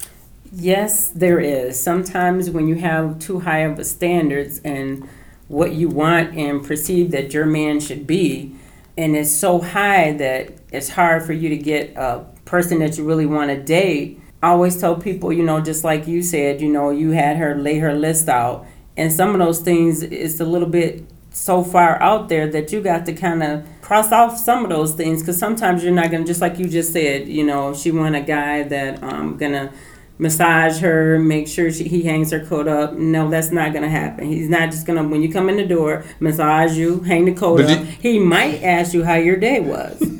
Speaker 1: Yes, there is. Sometimes when you have too high of a standards and what you want and perceive that your man should be, and it's so high that it's hard for you to get a person that you really want to date. I always tell people, you know, just like you said, you know, you had her lay her list out, and some of those things it's a little bit so far out there that you got to kind of cross off some of those things because sometimes you're not gonna just like you just said, you know, she want a guy that um gonna massage her, make sure she, he hangs her coat up. No, that's not gonna happen. He's not just gonna when you come in the door massage you, hang the coat
Speaker 2: But
Speaker 1: up.
Speaker 2: do-
Speaker 1: he might ask you how your day was.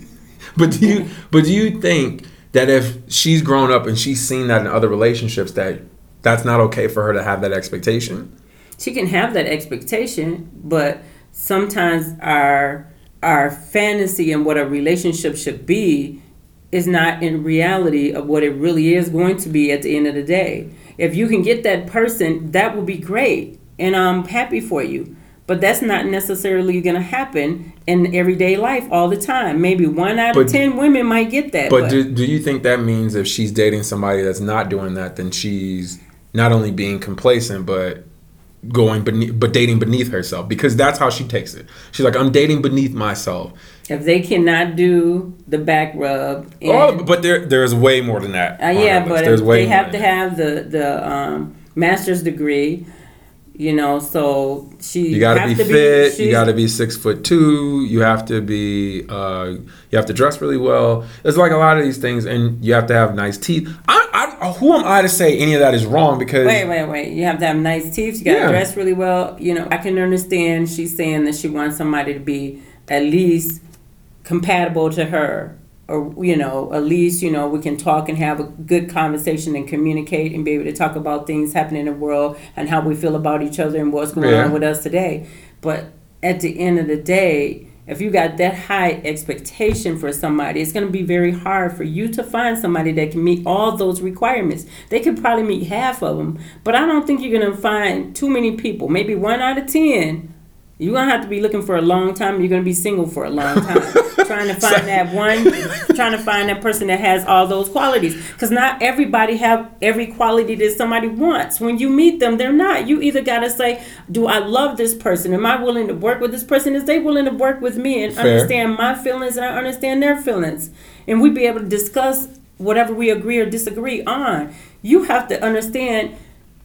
Speaker 2: But do you but do you think that if she's grown up and she's seen that in other relationships that that's not okay for her to have that expectation?
Speaker 1: She can have that expectation, but sometimes our our fantasy and what a relationship should be is not in reality of what it really is going to be at the end of the day. If you can get that person, that will be great, and I'm happy for you. But that's not necessarily going to happen in everyday life all the time. Maybe one out
Speaker 2: But-
Speaker 1: of ten women might get that.
Speaker 2: But do, do you think that means if she's dating somebody that's not doing that, then she's not only being complacent, but going beneath, but dating beneath herself? Because that's how she takes it. She's like, I'm dating beneath myself.
Speaker 1: if they cannot do the back rub, and,
Speaker 2: Oh, but there, there's way more than that.
Speaker 1: Uh, yeah, but
Speaker 2: there's way
Speaker 1: they have to have the the um, master's degree. You know, so she
Speaker 2: You got to
Speaker 1: have
Speaker 2: be fit. You got to be six foot two. You have to be. Uh, you have to dress really well. It's like a lot of these things, and you have to have nice teeth. I, I, Uh, who am I to say any of that is wrong? Because
Speaker 1: Wait, wait, wait. You have to have nice teeth. You got to
Speaker 2: Yeah.
Speaker 1: dress really well. You know, I can understand she's saying that she wants somebody to be at least compatible to her. Or, you know, at least, you know, we can talk and have a good conversation and communicate and be able to talk about things happening in the world and how we feel about each other and what's going
Speaker 2: Yeah.
Speaker 1: on with us today. But at the end of the day, if you got that high expectation for somebody, it's going to be very hard for you to find somebody that can meet all those requirements. They could probably meet half of them, but I don't think you're going to find too many people. Maybe one out of 10. You're going to have to be looking for a long time. You're going to be single for a long time. trying to find that one, trying to find that person that has all those qualities. Because not everybody have every quality that somebody wants. When you meet them, they're not. You either got to say, do I love this person? Am I willing to work with this person? Is they willing to work with me and
Speaker 2: Fair.
Speaker 1: understand my feelings and I understand their feelings? And we be able to discuss whatever we agree or disagree on. You have to understand,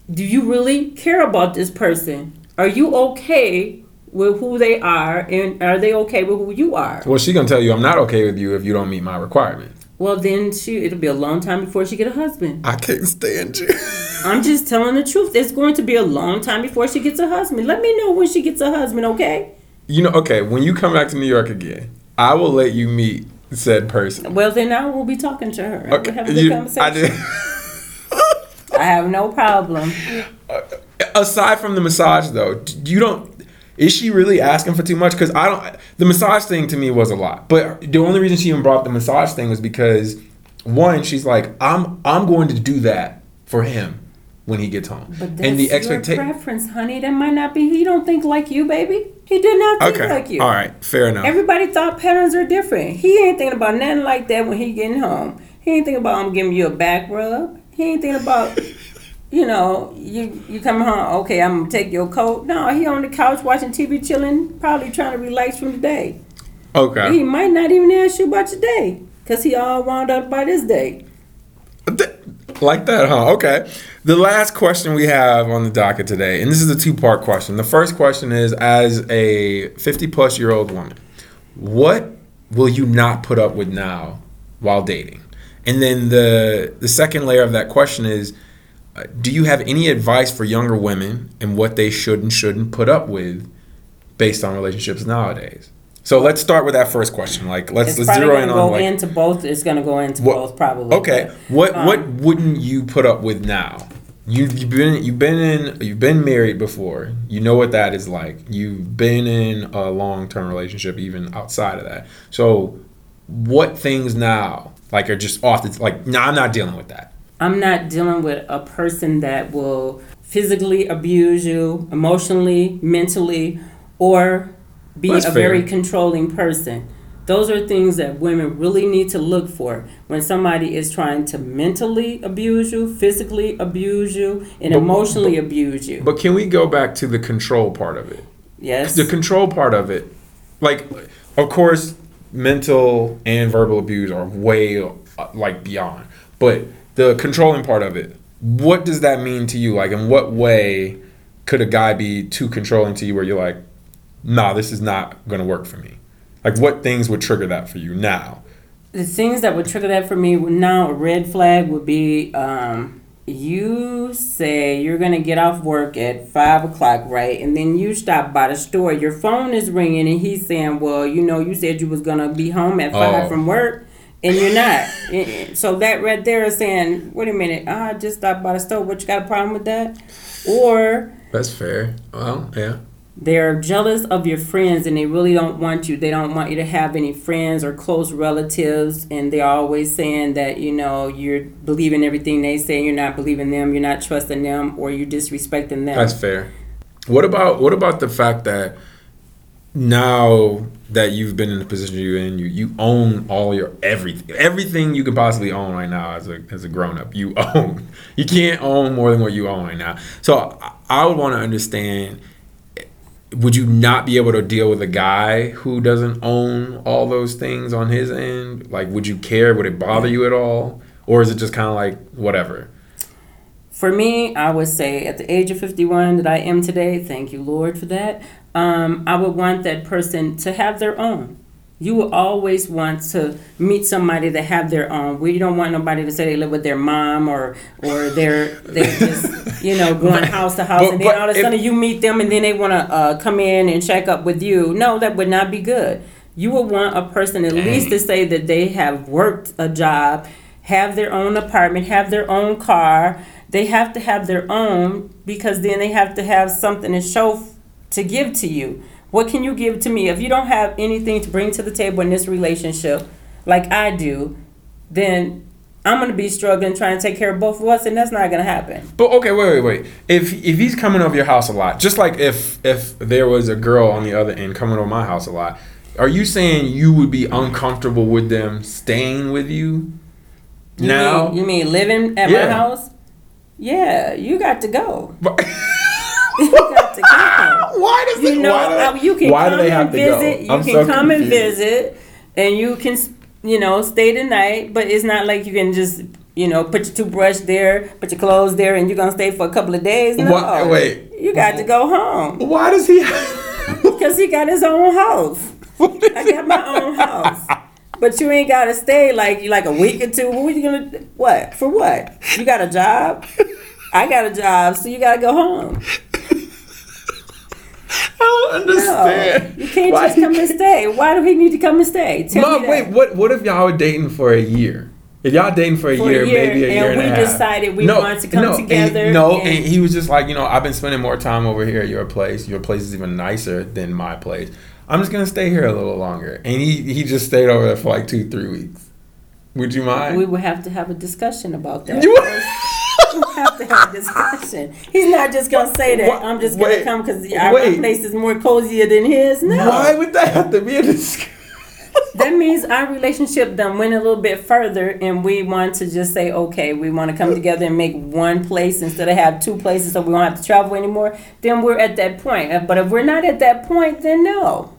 Speaker 1: do you really care about this person? Are you okay with who they are and are they okay with who you are?
Speaker 2: well, she's gonna tell you I'm not okay with you if you don't meet my requirements.
Speaker 1: Well, then she it'll be a long time before she get a husband.
Speaker 2: I can't stand you.
Speaker 1: I'm just telling the truth. It's going to be a long time before she gets a husband. Let me know when she gets a husband, okay?
Speaker 2: You know, okay, when you come back to New York again, I will let you meet said person.
Speaker 1: Well, then I will be talking to her.
Speaker 2: Okay,
Speaker 1: We'll have a good
Speaker 2: you-
Speaker 1: conversation.
Speaker 2: I.
Speaker 1: I have no problem.
Speaker 2: Aside from the massage, though, you don't. Is she really asking for too much? Because I don't. The massage thing to me was a lot. But the only reason she even brought up the massage thing was because one, she's like, I'm I'm going to do that for him when he gets home,
Speaker 1: But that's
Speaker 2: and the
Speaker 1: your
Speaker 2: expectation.
Speaker 1: preference, honey. That might not be. He don't think like you, baby. He did not think
Speaker 2: Okay,
Speaker 1: like you.
Speaker 2: all right, fair enough.
Speaker 1: Everybody thought patterns are different. He ain't thinking about nothing like that when he getting home. He ain't thinking about I'm giving you a back rub. He ain't thinking about, you know, you you come home. Okay, I'm gonna take your coat. No, he on the couch watching TV, chilling, probably trying to relax from the day.
Speaker 2: okay.
Speaker 1: He might not even ask you about your day, cause he all wound up by this day.
Speaker 2: Like that, huh? Okay. The last question we have on the docket today, and this is a two part question. The first question is As a 50 plus year old woman, what will you not put up with now while dating? And then the, the second layer of that question is Do you have any advice for younger women and what they should and shouldn't put up with based on relationships nowadays? So let's start with that first question. Like, let's,
Speaker 1: It's
Speaker 2: let's zero
Speaker 1: gonna go
Speaker 2: like,
Speaker 1: into both. It's gonna go into
Speaker 2: what-
Speaker 1: both probably.
Speaker 2: Okay.
Speaker 1: but,
Speaker 2: What
Speaker 1: um,
Speaker 2: what wouldn't you put up with now? You you've been you've been in you've been married before. You know what that is like. You've been in a long term relationship even outside of that. So what things now like are just off the like no, I'm not dealing with that.
Speaker 1: I'm not dealing with a person that will physically abuse you, emotionally, mentally, or be
Speaker 2: That's
Speaker 1: a
Speaker 2: fair.
Speaker 1: very controlling person. Those are things that women really need to look for when somebody is trying to mentally abuse you, physically abuse you, and
Speaker 2: But-
Speaker 1: emotionally abuse you.
Speaker 2: But can we go back to the control part of it?
Speaker 1: yes.
Speaker 2: the control part of it like of course mental and verbal abuse are way uh, like beyond but the controlling part of it. What does that mean to you? Like in what way could a guy be too controlling to you where you're like nah this is not going to work for me? Like what things would trigger that for you now?
Speaker 1: The things that would trigger that for me now a red flag would be um, you say you're gonna get off work at five o'clock right? And then you stop by the store your phone is ringing and he's saying well you know you said you was gonna be home at five
Speaker 2: Oh.
Speaker 1: from work and you're not. So that right there is saying wait a minute i just stopped by the store. What you got a problem with that? Or
Speaker 2: that's fair. Well yeah.
Speaker 1: they're jealous of your friends and they really don't want you. They don't want you to have any friends or close relatives. And they're always saying that you know you're believing everything they say. You're not believing them. You're not trusting them or you're disrespecting them.
Speaker 2: That's fair. What about what about the fact that now that you've been in the position you're in, you you own all your everything, everything you can possibly own right now as a as a grown up. You own. You can't own more than what you own right now. So I, would want to understand. Would you not be able to deal with a guy who doesn't own all those things on his end? Like, would you care? Would it bother you at all, or is it just kind of like whatever?
Speaker 1: For me, I would say at the age of 51 that I am today, thank you, Lord, for that, um, I would want that person to have their own. You will always want to meet somebody that have their own. We don't want nobody to say they live with their mom or or they're they're just you know going house to house
Speaker 2: But-
Speaker 1: and then all of a
Speaker 2: if-
Speaker 1: sudden you meet them and then they want to uh, come in and check up with you. No, that would not be good. You would want a person at least to say that they have worked a job, have their own apartment, have their own car. They have to have their own because then they have to have something to show to give to you. What can you give to me? If you don't have anything to bring to the table in this relationship, like I do, then I'm gonna be struggling trying to take care of both of us, and that's not gonna happen.
Speaker 2: But okay, wait, wait, wait. If if he's coming over your house a lot, just like if if there was a girl on the other end coming over my house a lot, are you saying you would be uncomfortable with them staying with you?
Speaker 1: You
Speaker 2: now,
Speaker 1: mean, you mean living at
Speaker 2: Yeah.
Speaker 1: my house? Yeah, you got to go. You got to go.
Speaker 2: Why does
Speaker 1: You
Speaker 2: it,
Speaker 1: know,
Speaker 2: why,
Speaker 1: uh,
Speaker 2: do,
Speaker 1: you can
Speaker 2: why
Speaker 1: come
Speaker 2: do they have
Speaker 1: and
Speaker 2: to
Speaker 1: visit. You
Speaker 2: I'm
Speaker 1: can
Speaker 2: so
Speaker 1: come and visit, and you can, you know, stay the night. But it's not like you can just, you know, put your toothbrush there, put your clothes there, and you're gonna stay for a couple of days. No,
Speaker 2: What- wait.
Speaker 1: you got to go home
Speaker 2: Why does he?
Speaker 1: Because he got his own house. I got my own house. But you ain't gotta stay like you like a week or two. What are you gonna what for? What you got a job? I got a job, so you gotta go home.
Speaker 2: I don't understand.
Speaker 1: No, you can't
Speaker 2: Why-
Speaker 1: just come and stay. Why do he need to come and stay? Tell
Speaker 2: Mom, wait. What? What if y'all were dating for a year? If y'all dating for a,
Speaker 1: For a
Speaker 2: year,
Speaker 1: year,
Speaker 2: maybe a year
Speaker 1: and
Speaker 2: and,
Speaker 1: we
Speaker 2: a half.
Speaker 1: decided we wanted to come
Speaker 2: and-
Speaker 1: together
Speaker 2: no,
Speaker 1: and-
Speaker 2: and he was just like, you know, I've been spending more time over here at your place. Your place is even nicer than my place. I'm just gonna stay here a little longer. And he he just stayed over there for like two, three weeks. Would you mind?
Speaker 1: We would have to have a discussion about that.
Speaker 2: You-
Speaker 1: have to have a discussion. He's not just gonna say that.
Speaker 2: Wha-
Speaker 1: I'm just gonna
Speaker 2: wait,
Speaker 1: come because our
Speaker 2: wait.
Speaker 1: place is more cozier than his. No,
Speaker 2: Why would that have to be a discussion?
Speaker 1: that means our relationship done went a little bit further, and we want to just say, okay, we want to come together and make one place instead of have two places, so we don't have to travel anymore. Then we're at that point. But if we're not at that point, then no.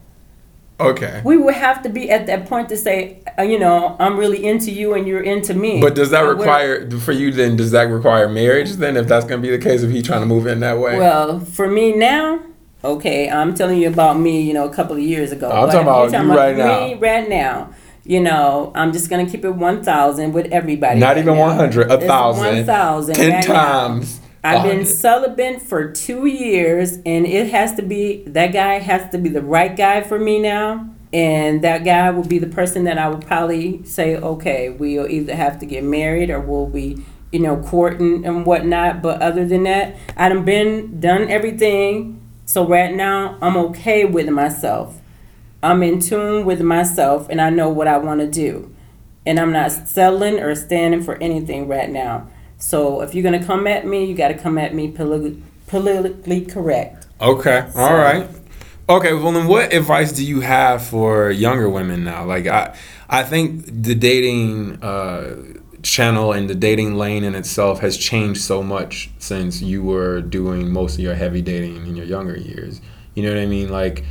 Speaker 2: Okay.
Speaker 1: We would have to be at that point to say, uh, you know, I'm really into you and you're into me.
Speaker 2: But does that require for you then? Does that require marriage then? If that's gonna be the case, if he trying to move in that way?
Speaker 1: Well, for me now, okay, I'm telling you about me, you know, a couple of years ago.
Speaker 2: I'm talking about
Speaker 1: you're
Speaker 2: you right
Speaker 1: me
Speaker 2: now.
Speaker 1: right now. You know, I'm just gonna keep it 1,000 with everybody.
Speaker 2: Not
Speaker 1: right
Speaker 2: even
Speaker 1: now.
Speaker 2: 100, a thousand,
Speaker 1: 1,000.
Speaker 2: ten
Speaker 1: right now. I've been celibate for two years, and it has to be that guy has to be the right guy for me now. And that guy will be the person that I will probably say, okay, we'll either have to get married or we'll be, you know, courting and whatnot. But other than that, I done been done everything. So right now, I'm okay with myself. I'm in tune with myself, and I know what I want to do. And I'm not settling or standing for anything right now. So if you're gonna come at me, you got to come at me poli- politically correct.
Speaker 2: Okay. All right. Okay. Well, then, what advice do you have for younger women now? Like, I, I think the dating uh, channel and the dating lane in itself has changed so much since you were doing most of your heavy dating in your younger years. You know what I mean? Like,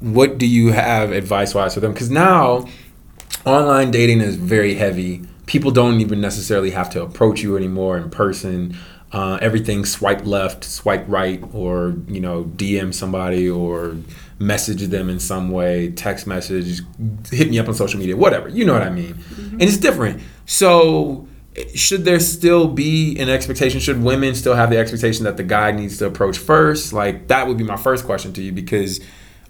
Speaker 2: what do you have advice wise for them? Because now online dating is very heavy. People don't even necessarily have to approach you anymore in person. Uh, everything swipe left, swipe right, or you know, DM somebody or message them in some way, text message, hit me up on social media, whatever. You know what I mean? And it's different. So, should there still be an expectation? Should women still have the expectation that the guy needs to approach first? Like that would be my first question to you because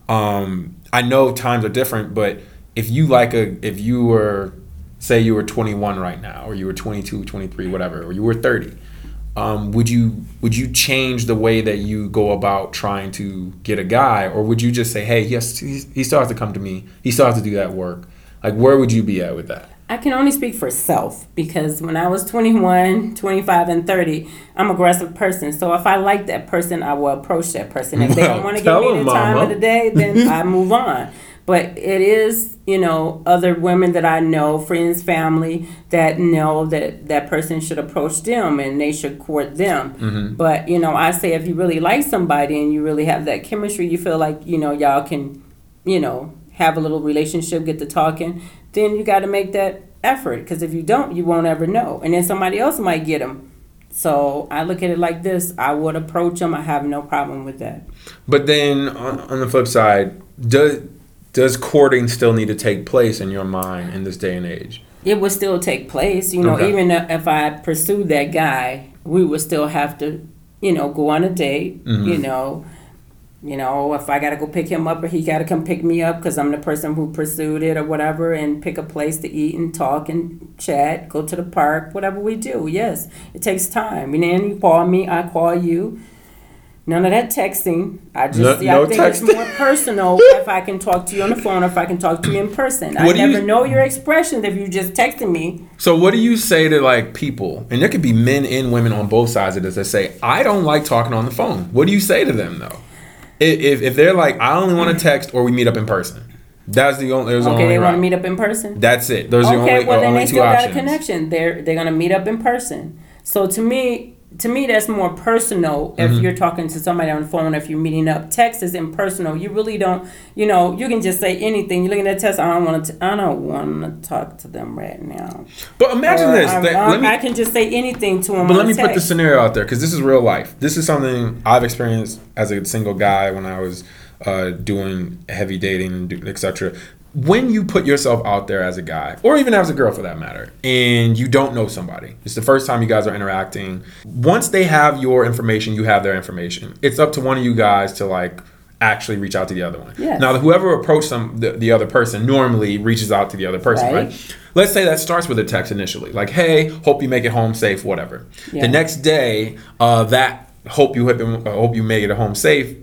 Speaker 2: um, I know times are different, but if you like a, if you were, say you were 21 right now, or you were 22, 23, whatever, or you were 30, um, would you would you change the way that you go about trying to get a guy, or would you just say, hey, yes, he, he still has to come to me, he still has to do that work? Like, where would you be at with that?
Speaker 1: I can only speak for self because when I was 21, 25, and 30, I'm aggressive person. So if I like that person, I will approach that person. If they don't want to give me the time
Speaker 2: mama.
Speaker 1: of the day, then I move on. But it is, you know, other women that I know, friends, family, that know that that person should approach them and they should court them.
Speaker 2: Mm-hmm.
Speaker 1: But, you know, I say if you really like somebody and you really have that chemistry, you feel like, you know, y'all can, you know, have a little relationship, get to talking, then you got to make that effort. Because if you don't, you won't ever know. And then somebody else might get them. So I look at it like this I would approach them, I have no problem with that.
Speaker 2: But then on, on the flip side, does does courting still need to take place in your mind in this day and age?
Speaker 1: it would still take place. You know,
Speaker 2: Okay.
Speaker 1: even if I pursued that guy, we would still have to, you know, go on a date.
Speaker 2: Mm-hmm.
Speaker 1: You know, you know, if I gotta go pick him up or he gotta come pick me up because I'm the person who pursued it or whatever, and pick a place to eat and talk and chat, go to the park, whatever we do. Yes, it takes time. And then you call me, I call you. None of that texting. I just,
Speaker 2: No-
Speaker 1: I
Speaker 2: no
Speaker 1: think
Speaker 2: texting.
Speaker 1: it's more personal if I can talk to you on the phone or if I can talk to you in person. I
Speaker 2: What you-
Speaker 1: never know your expressions if you just texting me.
Speaker 2: So what do you say to like people, and there could be men and women on both sides of this that say, I don't like talking on the phone. What do you say to them though? If if, they're like, I only want to text or we meet up in person. That's the only. There's the
Speaker 1: Okay,
Speaker 2: only
Speaker 1: they want to meet up in person.
Speaker 2: That's it. Those are the
Speaker 1: Okay,
Speaker 2: only,
Speaker 1: well
Speaker 2: uh,
Speaker 1: then
Speaker 2: only
Speaker 1: they still got a connection. They're they're gonna meet up in person. So to me, to me that's more personal. If
Speaker 2: Mm-hmm.
Speaker 1: you're talking to somebody on the phone, if you're meeting up, text is impersonal. You really don't. You know, you can just say anything. You're looking at text. I don't want to. I don't want to talk to them right now.
Speaker 2: But imagine
Speaker 1: Or
Speaker 2: this.
Speaker 1: I,
Speaker 2: that- me,
Speaker 1: I can just say anything to them.
Speaker 2: But let me put the scenario out there because this is real life. This is something I've experienced as a single guy when I was uh, doing heavy dating and etc. when you put yourself out there as a guy, or even as a girl for that matter, and you don't know somebody, it's the first time you guys are interacting. Once they have your information, you have their information. It's up to one of you guys to like actually reach out to the other one.
Speaker 1: Yes.
Speaker 2: Now, whoever approached some the, the other person normally reaches out to the other person, right.
Speaker 1: Right.
Speaker 2: Let's say that starts with a text initially, like "Hey, hope you make it home safe," whatever.
Speaker 1: Yeah.
Speaker 2: The next day, uh, that "Hope you uh, hope you make it home safe"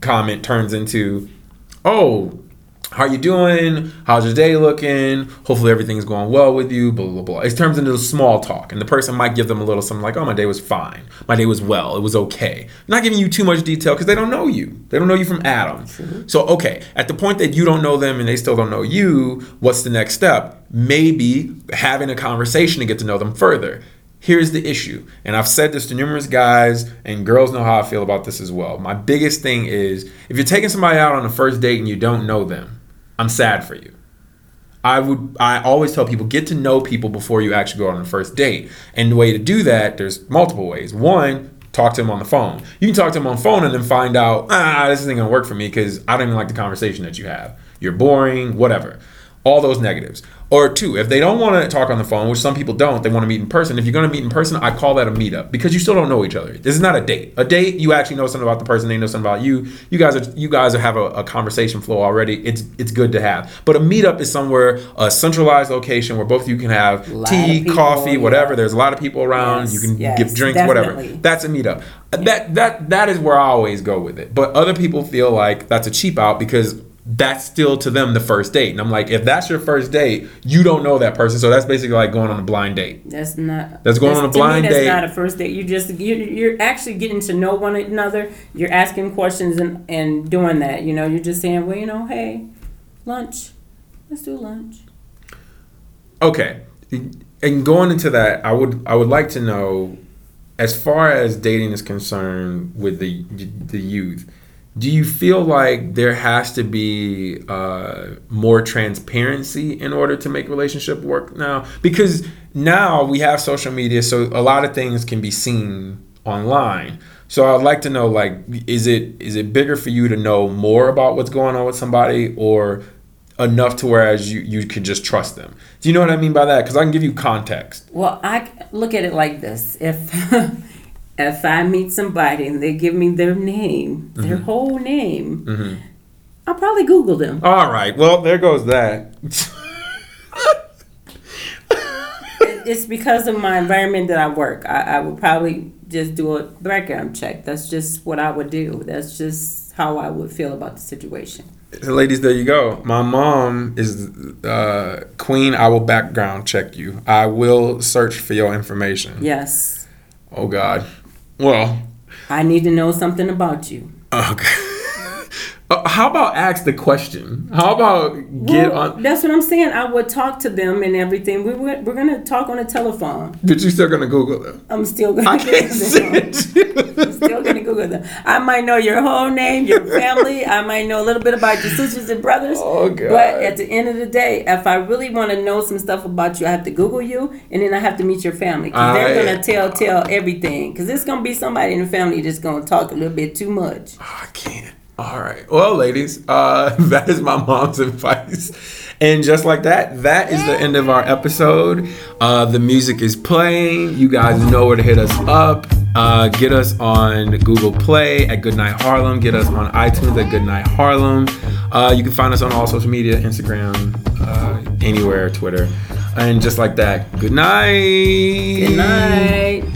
Speaker 2: comment turns into, "Oh, how are you doing? How's your day looking? Hopefully everything's going well with you." Blah blah blah. It turns into small talk, and the person might give them a little something like, "Oh, my day was fine. My day was well. It was okay." Not giving you too much detail because they don't know you. They don't know you from Adam. So okay, at the point that you don't know them and they still don't know you, what's the next step? Maybe having a conversation to get to know them further. Here's the issue, and I've said this to numerous guys, and girls know how I feel about this as well. My biggest thing is if you're taking somebody out on a first date and you don't know them, I'm sad for you. I would I always tell people get to know people before you actually go on a first date. And the way to do that, there's multiple ways. One, talk to them on the phone. You can talk to them on the phone and then find out, ah, this isn't gonna work for me because I don't even like the conversation that you have. You're boring, whatever. All those negatives. Or two, if they don't want to talk on the phone, which some people don't, they want to meet in person. If you're going to meet in person, I call that a meetup because you still don't know each other. This is not a date. A date, you actually know something about the person, they know something about you. You guys are you guys have a, a conversation flow already. It's it's good to have. But a meetup is somewhere a centralized location where both of you can have tea,
Speaker 1: people,
Speaker 2: coffee, whatever.
Speaker 1: yeah.
Speaker 2: There's a lot of people around.
Speaker 1: Yes,
Speaker 2: you can
Speaker 1: yes,
Speaker 2: give drinks, whatever. That's a meetup. That that that is where I always go with it. But other people feel like that's a cheap out because that's still to them the first date. And I'm like, if that's your first date, you don't know that person. So that's basically like going on a blind date.
Speaker 1: That's not.
Speaker 2: That's going on a
Speaker 1: to me,
Speaker 2: blind
Speaker 1: that's
Speaker 2: date.
Speaker 1: not a first date. You just you you're actually getting to know one another. You're asking questions and and doing that. You know, you're just saying, well, you know, hey, lunch. Let's do lunch.
Speaker 2: Okay. And going into that, I would I would like to know as far as dating is concerned with the the youth, do you feel like there has to be uh, more transparency in order to make relationship work now? Because now we have social media, so a lot of things can be seen online. So I'd like to know, like, is it is it bigger for you to know more about what's going on with somebody, or enough to whereas you you can just trust them? Do you know what I mean by that? Because I can give you context.
Speaker 1: Well, I look at it like this: if if I meet somebody and they give me their name, their whole name, I'll probably Google them.
Speaker 2: All right. Well, there goes that.
Speaker 1: it's because of my environment that I work. I, I would probably just do a background check. That's just what I would do. That's just how I would feel about the situation.
Speaker 2: Ladies, there you go. My mom is uh, queen. I will background check you. I will search for your information.
Speaker 1: Yes,
Speaker 2: Oh God. Well.
Speaker 1: I need to know something about you.
Speaker 2: Okay. Uh, how about ask the question? How about get
Speaker 1: Well,
Speaker 2: on?
Speaker 1: That's what I'm saying. I would talk to them and everything. We were, we're gonna talk on the telephone.
Speaker 2: But you still gonna Google them?
Speaker 1: I'm still gonna.
Speaker 2: I can't
Speaker 1: Google I'm still gonna Google them. I might know your whole name, your family. I might know a little bit about your sisters and brothers.
Speaker 2: Oh, God.
Speaker 1: But at the end of the day, if I really want to know some stuff about you, I have to Google you, and then I have to meet your family because they're gonna tell tell everything. Because it's gonna be somebody in the family that's gonna talk a little bit too much.
Speaker 2: I can't. All right. Well, ladies, uh, that is my mom's advice. And just like that, that is the end of our episode. Uh, the music is playing. You guys know where to hit us up. Uh, get us on Google Play at Goodnight Harlem. Get us on iTunes at Goodnight Harlem. Uh, you can find us on all social media Instagram, uh, anywhere, Twitter. And just like that, good night.
Speaker 1: Good night.